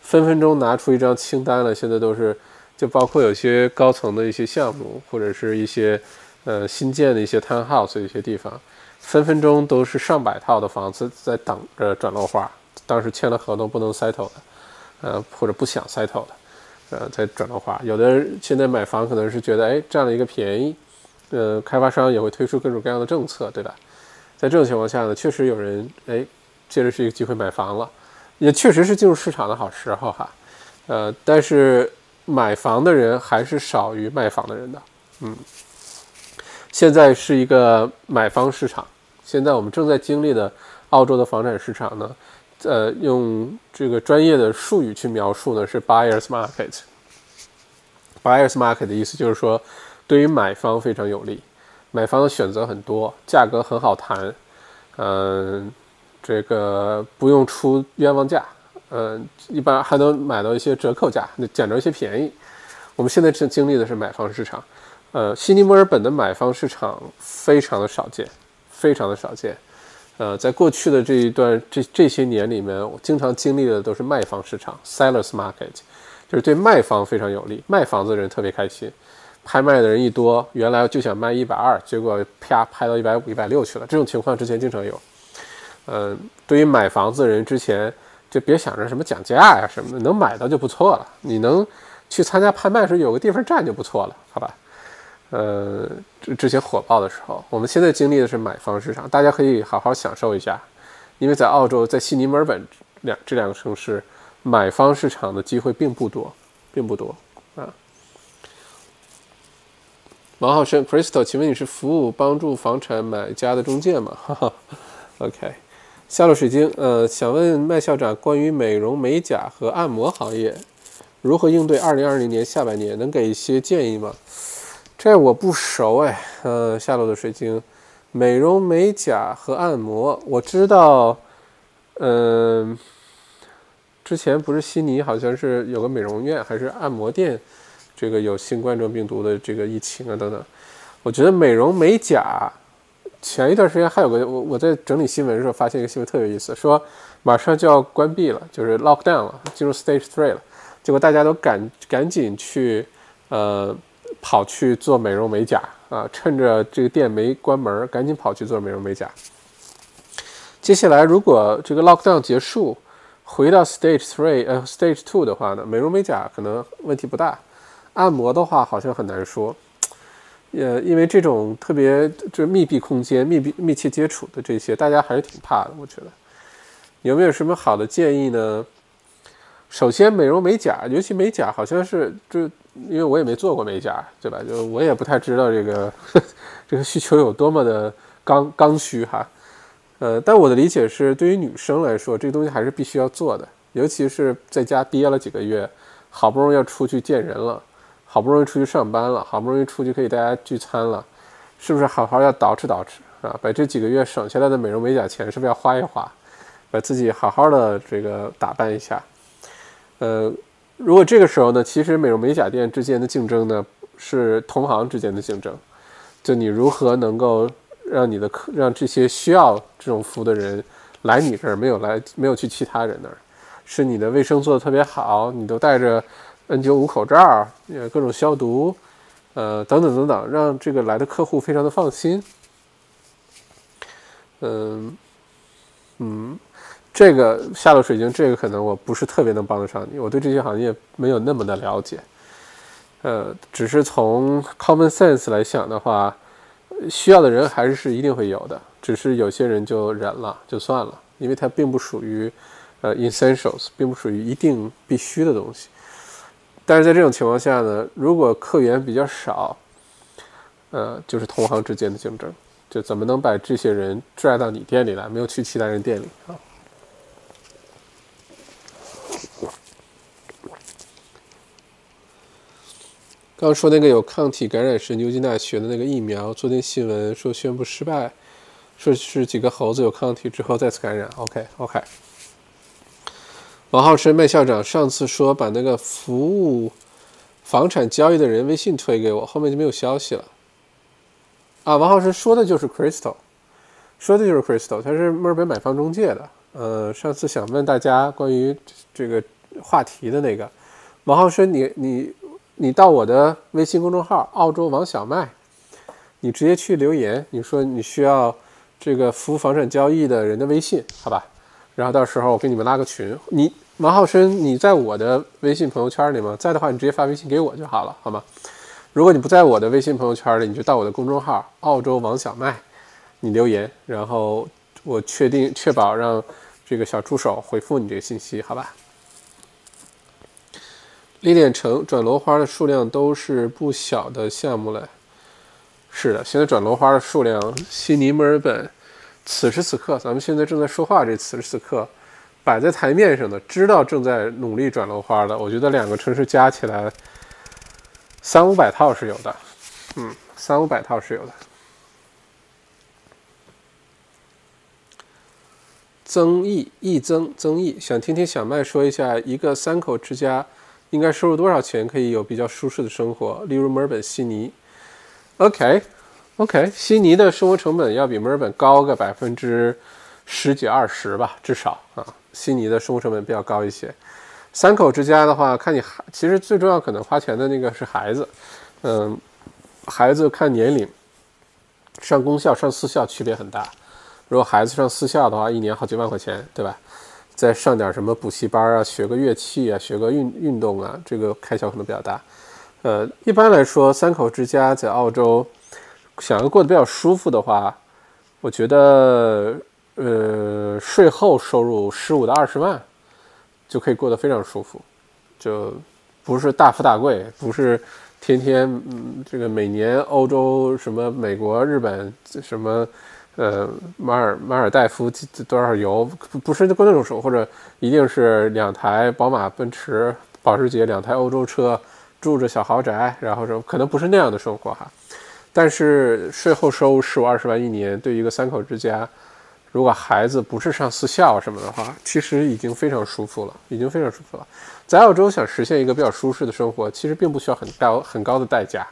分分钟拿出一张清单了。现在都是，就包括有些高层的一些项目，或者是一些呃新建的一些 townhouse 一些地方，分分钟都是上百套的房子在等着转楼花，当时签了合同不能 settle 的，呃，或者不想 settle 的。呃，再转楼花，有的人现在买房可能是觉得，哎，占了一个便宜，呃，开发商也会推出各种各样的政策，对吧？在这种情况下呢，确实有人，哎，借着这个机会买房了，也确实是进入市场的好时候哈，呃，但是买房的人还是少于卖房的人的，嗯，现在是一个买方市场，现在我们正在经历的澳洲的房产市场呢。呃，用这个专业的术语去描述呢，是 buyers market。buyers market 的意思就是说，对于买方非常有利，买方的选择很多，价格很好谈，嗯，这个不用出冤枉价，嗯，一般还能买到一些折扣价，那捡着一些便宜。我们现在正经历的是买方市场，呃，悉尼、墨尔本的买方市场非常的少见，非常的少见。呃，在过去的这一段这这些年里面，我经常经历的都是卖方市场 （sellers market），就是对卖方非常有利，卖房子的人特别开心，拍卖的人一多，原来就想卖一百二，结果啪拍到一百五、一百六去了。这种情况之前经常有。嗯，对于买房子的人，之前就别想着什么讲价呀什么的，能买到就不错了。你能去参加拍卖时有个地方站就不错了，好吧？呃，之之前火爆的时候，我们现在经历的是买方市场，大家可以好好享受一下，因为在澳洲，在悉尼、墨尔本两这两个城市，买方市场的机会并不多，并不多啊。王浩生，Crystal，请问你是服务帮助房产买家的中介吗？哈 哈，OK，夏洛水晶，呃，想问麦校长关于美容美甲和按摩行业如何应对二零二零年下半年，能给一些建议吗？这我不熟哎，呃，下落的水晶，美容美甲和按摩，我知道，嗯，之前不是悉尼好像是有个美容院还是按摩店，这个有新冠状病毒的这个疫情啊等等，我觉得美容美甲，前一段时间还有个我我在整理新闻的时候发现一个新闻特有意思，说马上就要关闭了，就是 lock down 了，进入 stage three 了，结果大家都赶赶紧去，呃。跑去做美容美甲啊！趁着这个店没关门，赶紧跑去做美容美甲。接下来，如果这个 lockdown 结束，回到 stage three 呃 stage two 的话呢，美容美甲可能问题不大。按摩的话，好像很难说。呃，因为这种特别这密闭空间、密闭密切接触的这些，大家还是挺怕的。我觉得，有没有什么好的建议呢？首先，美容美甲，尤其美甲，好像是就因为我也没做过美甲，对吧？就我也不太知道这个 这个需求有多么的刚刚需哈。呃，但我的理解是，对于女生来说，这个东西还是必须要做的，尤其是在家憋了几个月，好不容易要出去见人了，好不容易出去上班了，好不容易出去可以大家聚餐了，是不是好好要捯饬捯饬啊？把这几个月省下来的美容美甲钱，是不是要花一花，把自己好好的这个打扮一下？呃，如果这个时候呢，其实美容美甲店之间的竞争呢，是同行之间的竞争，就你如何能够让你的客，让这些需要这种服务的人来你这儿，没有来，没有去其他人那儿，是你的卫生做的特别好，你都戴着 N95 口罩，呃，各种消毒，呃，等等等等，让这个来的客户非常的放心。嗯，嗯。这个下落水晶，这个可能我不是特别能帮得上你，我对这些行业没有那么的了解。呃，只是从 common sense 来想的话，需要的人还是是一定会有的，只是有些人就忍了，就算了，因为它并不属于呃 essentials，并不属于一定必须的东西。但是在这种情况下呢，如果客源比较少，呃，就是同行之间的竞争，就怎么能把这些人拽到你店里来，没有去其他人店里啊？刚说那个有抗体感染是牛津大学的那个疫苗，昨天新闻说宣布失败，说是几个猴子有抗体之后再次感染。OK OK。王浩生麦校长上次说把那个服务房产交易的人微信推给我，后面就没有消息了。啊，王浩生说的就是 Crystal，说的就是 Crystal，他是墨尔本买房中介的。呃，上次想问大家关于这个话题的那个，王浩生，你你你到我的微信公众号“澳洲王小麦”，你直接去留言，你说你需要这个服务房产交易的人的微信，好吧？然后到时候我给你们拉个群。你王浩生，你在我的微信朋友圈里吗？在的话，你直接发微信给我就好了，好吗？如果你不在我的微信朋友圈里，你就到我的公众号“澳洲王小麦”，你留言，然后我确定确保让这个小助手回复你这个信息，好吧？历练城转楼花的数量都是不小的项目了，是的，现在转楼花的数量，悉尼、墨尔本，此时此刻，咱们现在正在说话这此时此刻，摆在台面上的，知道正在努力转楼花的，我觉得两个城市加起来。三五百套是有的，嗯，三五百套是有的。增益益增增益，想听听小麦说一下，一个三口之家应该收入多少钱可以有比较舒适的生活？例如墨尔本、悉尼。OK，OK，悉尼的生活成本要比墨尔本高个百分之十几二十吧，至少啊，悉尼的生活成本比较高一些。三口之家的话，看你孩，其实最重要可能花钱的那个是孩子，嗯，孩子看年龄，上公校上私校区别很大。如果孩子上私校的话，一年好几万块钱，对吧？再上点什么补习班啊，学个乐器啊，学个运运动啊，这个开销可能比较大。呃，一般来说，三口之家在澳洲想要过得比较舒服的话，我觉得，呃，税后收入十五到二十万。就可以过得非常舒服，就不是大富大贵，不是天天嗯这个每年欧洲什么美国日本什么呃马尔马尔代夫多少油，不不是过那种生活，或者一定是两台宝马奔驰保时捷两台欧洲车住着小豪宅，然后说可能不是那样的生活哈，但是税后收入十五二十万一年，对于一个三口之家。如果孩子不是上私校什么的话，其实已经非常舒服了，已经非常舒服了。在澳洲想实现一个比较舒适的生活，其实并不需要很高很高的代价，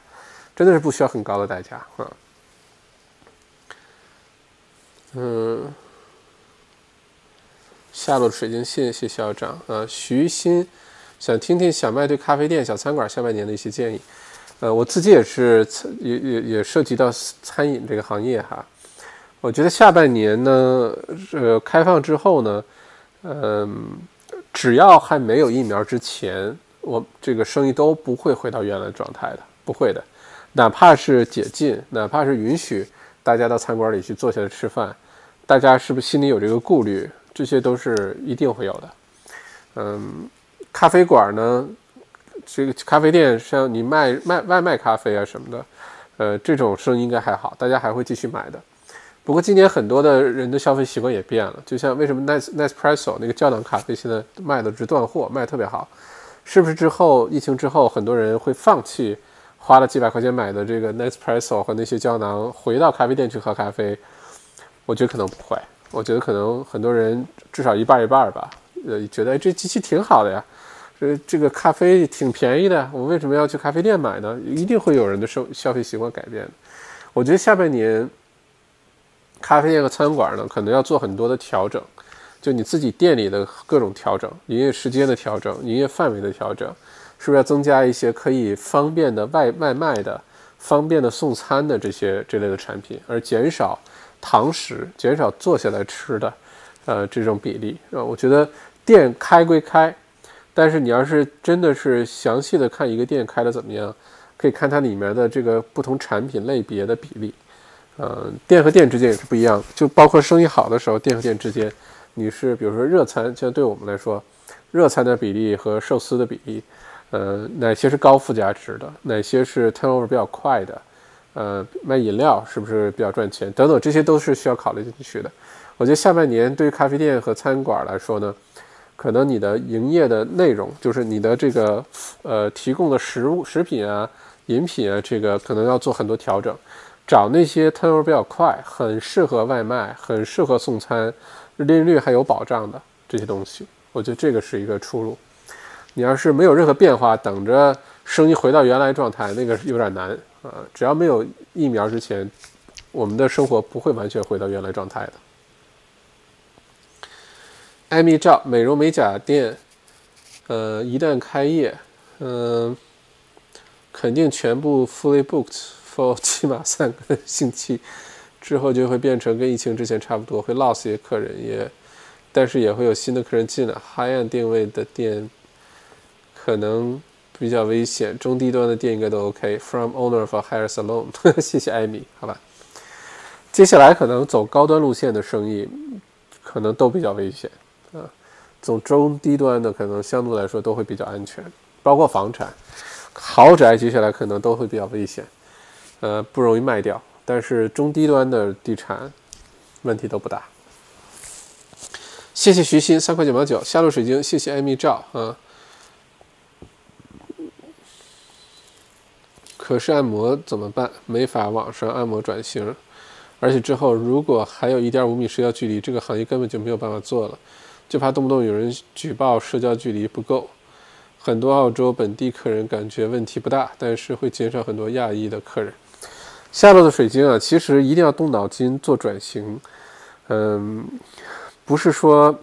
真的是不需要很高的代价啊。嗯，嗯下落水晶，谢谢校长啊。徐鑫想听听小麦对咖啡店、小餐馆下半年的一些建议。呃，我自己也是也也也涉及到餐饮这个行业哈。我觉得下半年呢，呃，开放之后呢，嗯，只要还没有疫苗之前，我这个生意都不会回到原来状态的，不会的。哪怕是解禁，哪怕是允许大家到餐馆里去坐下来吃饭，大家是不是心里有这个顾虑？这些都是一定会有的。嗯，咖啡馆呢，这个咖啡店像你卖卖外卖咖啡啊什么的，呃，这种生意应该还好，大家还会继续买的。不过今年很多的人的消费习惯也变了，就像为什么 Nice Nespresso 那个胶囊咖啡现在卖的直断货，卖特别好，是不是之后疫情之后很多人会放弃花了几百块钱买的这个 Nespresso 和那些胶囊，回到咖啡店去喝咖啡？我觉得可能不会，我觉得可能很多人至少一半一半吧，呃，觉得这机器挺好的呀，这这个咖啡挺便宜的，我为什么要去咖啡店买呢？一定会有人的消消费习惯改变。我觉得下半年。咖啡店和餐馆呢，可能要做很多的调整，就你自己店里的各种调整，营业时间的调整，营业范围的调整，是不是要增加一些可以方便的外外卖的、方便的送餐的这些这类的产品，而减少堂食，减少坐下来吃的，呃，这种比例啊？我觉得店开归开，但是你要是真的是详细的看一个店开的怎么样，可以看它里面的这个不同产品类别的比例。呃，店和店之间也是不一样，就包括生意好的时候，店和店之间，你是比如说热餐，像对我们来说，热餐的比例和寿司的比例，呃，哪些是高附加值的，哪些是 turnover 比较快的，呃，卖饮料是不是比较赚钱，等等，这些都是需要考虑进去的。我觉得下半年对于咖啡店和餐馆来说呢，可能你的营业的内容，就是你的这个呃提供的食物、食品啊、饮品啊，这个可能要做很多调整。找那些 turnover 比较快、很适合外卖、很适合送餐、利润率还有保障的这些东西，我觉得这个是一个出路。你要是没有任何变化，等着生意回到原来状态，那个有点难啊。只要没有疫苗之前，我们的生活不会完全回到原来状态的。艾米照美容美甲店，呃，一旦开业，嗯，肯定全部 fully booked for 起码三个星期，之后就会变成跟疫情之前差不多，会 loss 一些客人，也，但是也会有新的客人进来。high end 定位的店可能比较危险，中低端的店应该都 OK。From owner of a hair salon，谢谢艾米，好吧。接下来可能走高端路线的生意，可能都比较危险。啊，走中低端的可能相对来说都会比较安全，包括房产、豪宅，接下来可能都会比较危险，呃，不容易卖掉。但是中低端的地产问题都不大。谢谢徐鑫三块九毛九，下路水晶，谢谢艾米照啊。可是按摩怎么办？没法网上按摩转型，而且之后如果还有一点五米社交距离，这个行业根本就没有办法做了。就怕动不动有人举报社交距离不够，很多澳洲本地客人感觉问题不大，但是会减少很多亚裔的客人。下落的水晶啊，其实一定要动脑筋做转型。嗯，不是说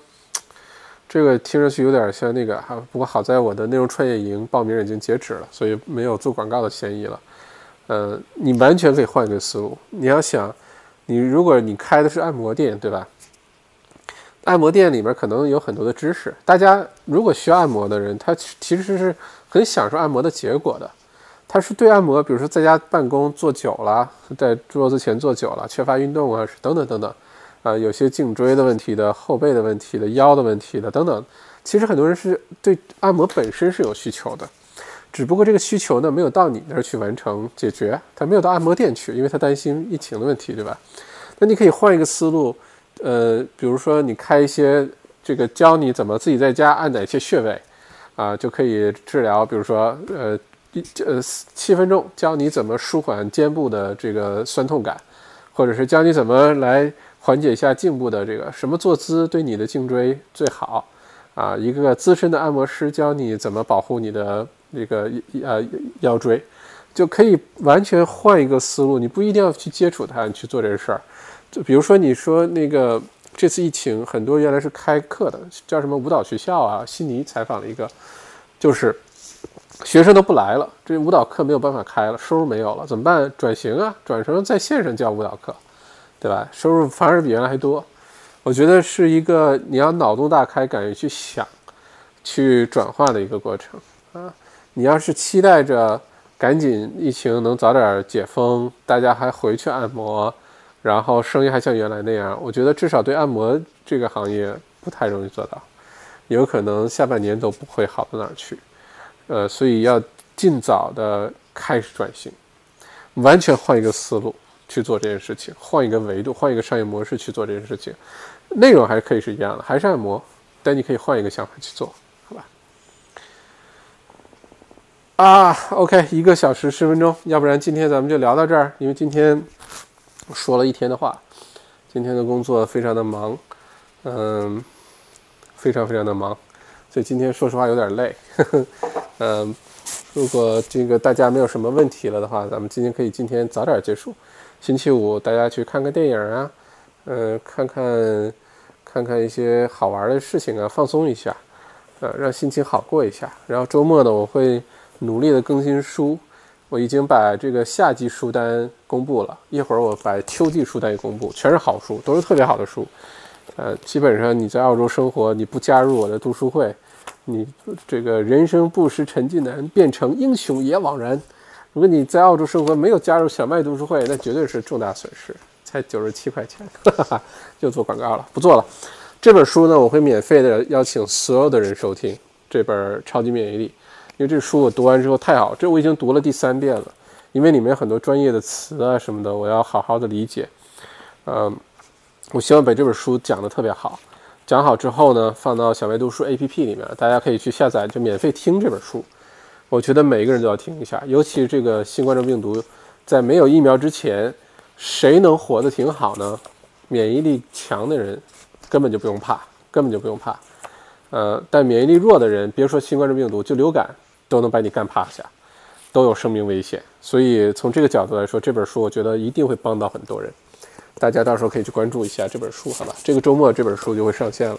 这个听上去有点像那个哈，不过好在我的内容创业营报名已经截止了，所以没有做广告的嫌疑了。呃，你完全可以换一个思路。你要想，你如果你开的是按摩店，对吧？按摩店里面可能有很多的知识，大家如果需要按摩的人，他其实是很享受按摩的结果的。他是对按摩，比如说在家办公坐久了，在桌子前坐久了，缺乏运动啊，等等等等，啊，有些颈椎的问题的、后背的问题的、腰的问题的等等。其实很多人是对按摩本身是有需求的，只不过这个需求呢没有到你那儿去完成解决，他没有到按摩店去，因为他担心疫情的问题，对吧？那你可以换一个思路。呃，比如说你开一些这个教你怎么自己在家按哪些穴位，啊，就可以治疗。比如说，呃，呃，七分钟教你怎么舒缓肩部的这个酸痛感，或者是教你怎么来缓解一下颈部的这个什么坐姿对你的颈椎最好，啊，一个资深的按摩师教你怎么保护你的那个呃腰椎，就可以完全换一个思路，你不一定要去接触它，你去做这个事儿。就比如说，你说那个这次疫情，很多原来是开课的，叫什么舞蹈学校啊？悉尼采访了一个，就是学生都不来了，这舞蹈课没有办法开了，收入没有了，怎么办？转型啊，转成在线上教舞蹈课，对吧？收入反而比原来还多。我觉得是一个你要脑洞大开，敢于去想、去转化的一个过程啊。你要是期待着赶紧疫情能早点解封，大家还回去按摩。然后生意还像原来那样，我觉得至少对按摩这个行业不太容易做到，有可能下半年都不会好到哪儿去。呃，所以要尽早的开始转型，完全换一个思路去做这件事情，换一个维度，换一个商业模式去做这件事情。内容还是可以是一样的，还是按摩，但你可以换一个想法去做，好吧？啊，OK，一个小时十分钟，要不然今天咱们就聊到这儿，因为今天。说了一天的话，今天的工作非常的忙，嗯，非常非常的忙，所以今天说实话有点累，嗯，如果这个大家没有什么问题了的话，咱们今天可以今天早点结束，星期五大家去看个电影啊，嗯，看看看看一些好玩的事情啊，放松一下，呃，让心情好过一下。然后周末呢，我会努力的更新书。我已经把这个夏季书单公布了，一会儿我把秋季书单也公布，全是好书，都是特别好的书。呃，基本上你在澳洲生活，你不加入我的读书会，你这个人生不识陈近南，变成英雄也枉然。如果你在澳洲生活没有加入小麦读书会，那绝对是重大损失，才九十七块钱，哈哈，又做广告了，不做了。这本书呢，我会免费的邀请所有的人收听这本《超级免疫力》。因为这书我读完之后太好，这我已经读了第三遍了。因为里面很多专业的词啊什么的，我要好好的理解。嗯，我希望把这本书讲的特别好。讲好之后呢，放到小麦读书 APP 里面，大家可以去下载，就免费听这本书。我觉得每一个人都要听一下，尤其这个新冠状病毒，在没有疫苗之前，谁能活得挺好呢？免疫力强的人根本就不用怕，根本就不用怕。呃，但免疫力弱的人，别说新冠状病毒，就流感。都能把你干趴下，都有生命危险。所以从这个角度来说，这本书我觉得一定会帮到很多人。大家到时候可以去关注一下这本书，好吧？这个周末这本书就会上线了，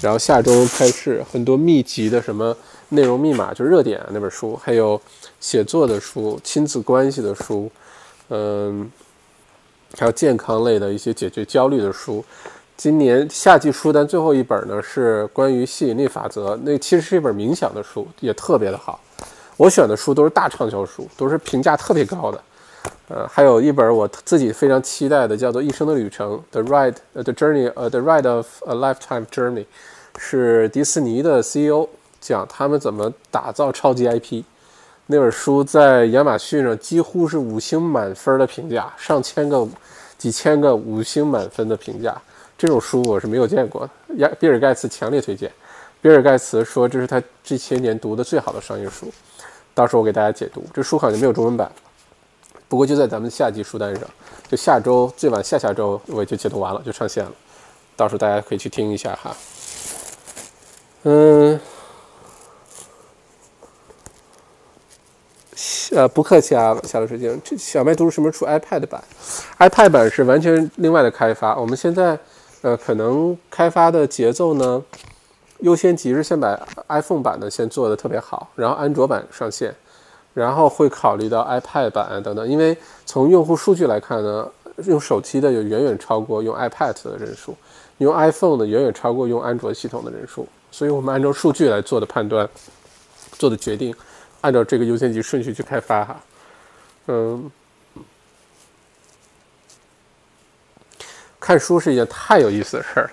然后下周开始很多密集的什么内容密码，就热点那本书，还有写作的书、亲子关系的书，嗯，还有健康类的一些解决焦虑的书。今年夏季书单最后一本呢是关于吸引力法则，那其实是一本冥想的书，也特别的好。我选的书都是大畅销书，都是评价特别高的。呃，还有一本我自己非常期待的，叫做《一生的旅程》（The Ride, The Journey, 呃，《The Ride of a Lifetime Journey》，是迪士尼的 CEO 讲他们怎么打造超级 IP。那本书在亚马逊上几乎是五星满分的评价，上千个、几千个五星满分的评价。这种书我是没有见过。亚比尔盖茨强烈推荐，比尔盖茨说这是他这些年读的最好的商业书。到时候我给大家解读，这书好像没有中文版。不过就在咱们下季书单上，就下周最晚下下周我就解读完了，就上线了。到时候大家可以去听一下哈。嗯，呃，不客气啊，夏洛水晶。这小麦读书什么出 iPad 版？iPad 版是完全另外的开发。我们现在呃，可能开发的节奏呢，优先级是先把 iPhone 版的先做的特别好，然后安卓版上线。然后会考虑到 iPad 版等等，因为从用户数据来看呢，用手机的有远远超过用 iPad 的人数，用 iPhone 的远远超过用安卓系统的人数，所以我们按照数据来做的判断，做的决定，按照这个优先级顺序去开发哈。嗯，看书是一件太有意思的事儿，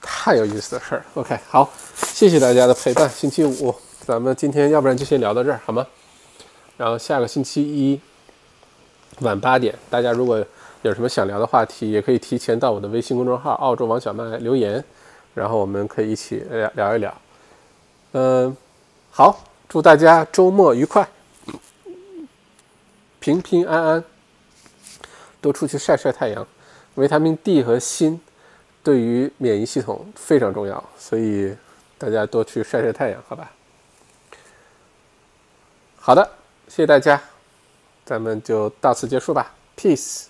太有意思的事儿。OK，好，谢谢大家的陪伴。星期五，咱们今天要不然就先聊到这儿，好吗？然后下个星期一晚八点，大家如果有什么想聊的话题，也可以提前到我的微信公众号“澳洲王小麦”留言，然后我们可以一起聊聊一聊。嗯，好，祝大家周末愉快，平平安安，多出去晒晒太阳。维他命 D 和锌对于免疫系统非常重要，所以大家多去晒晒太阳，好吧？好的。谢谢大家，咱们就到此结束吧，peace。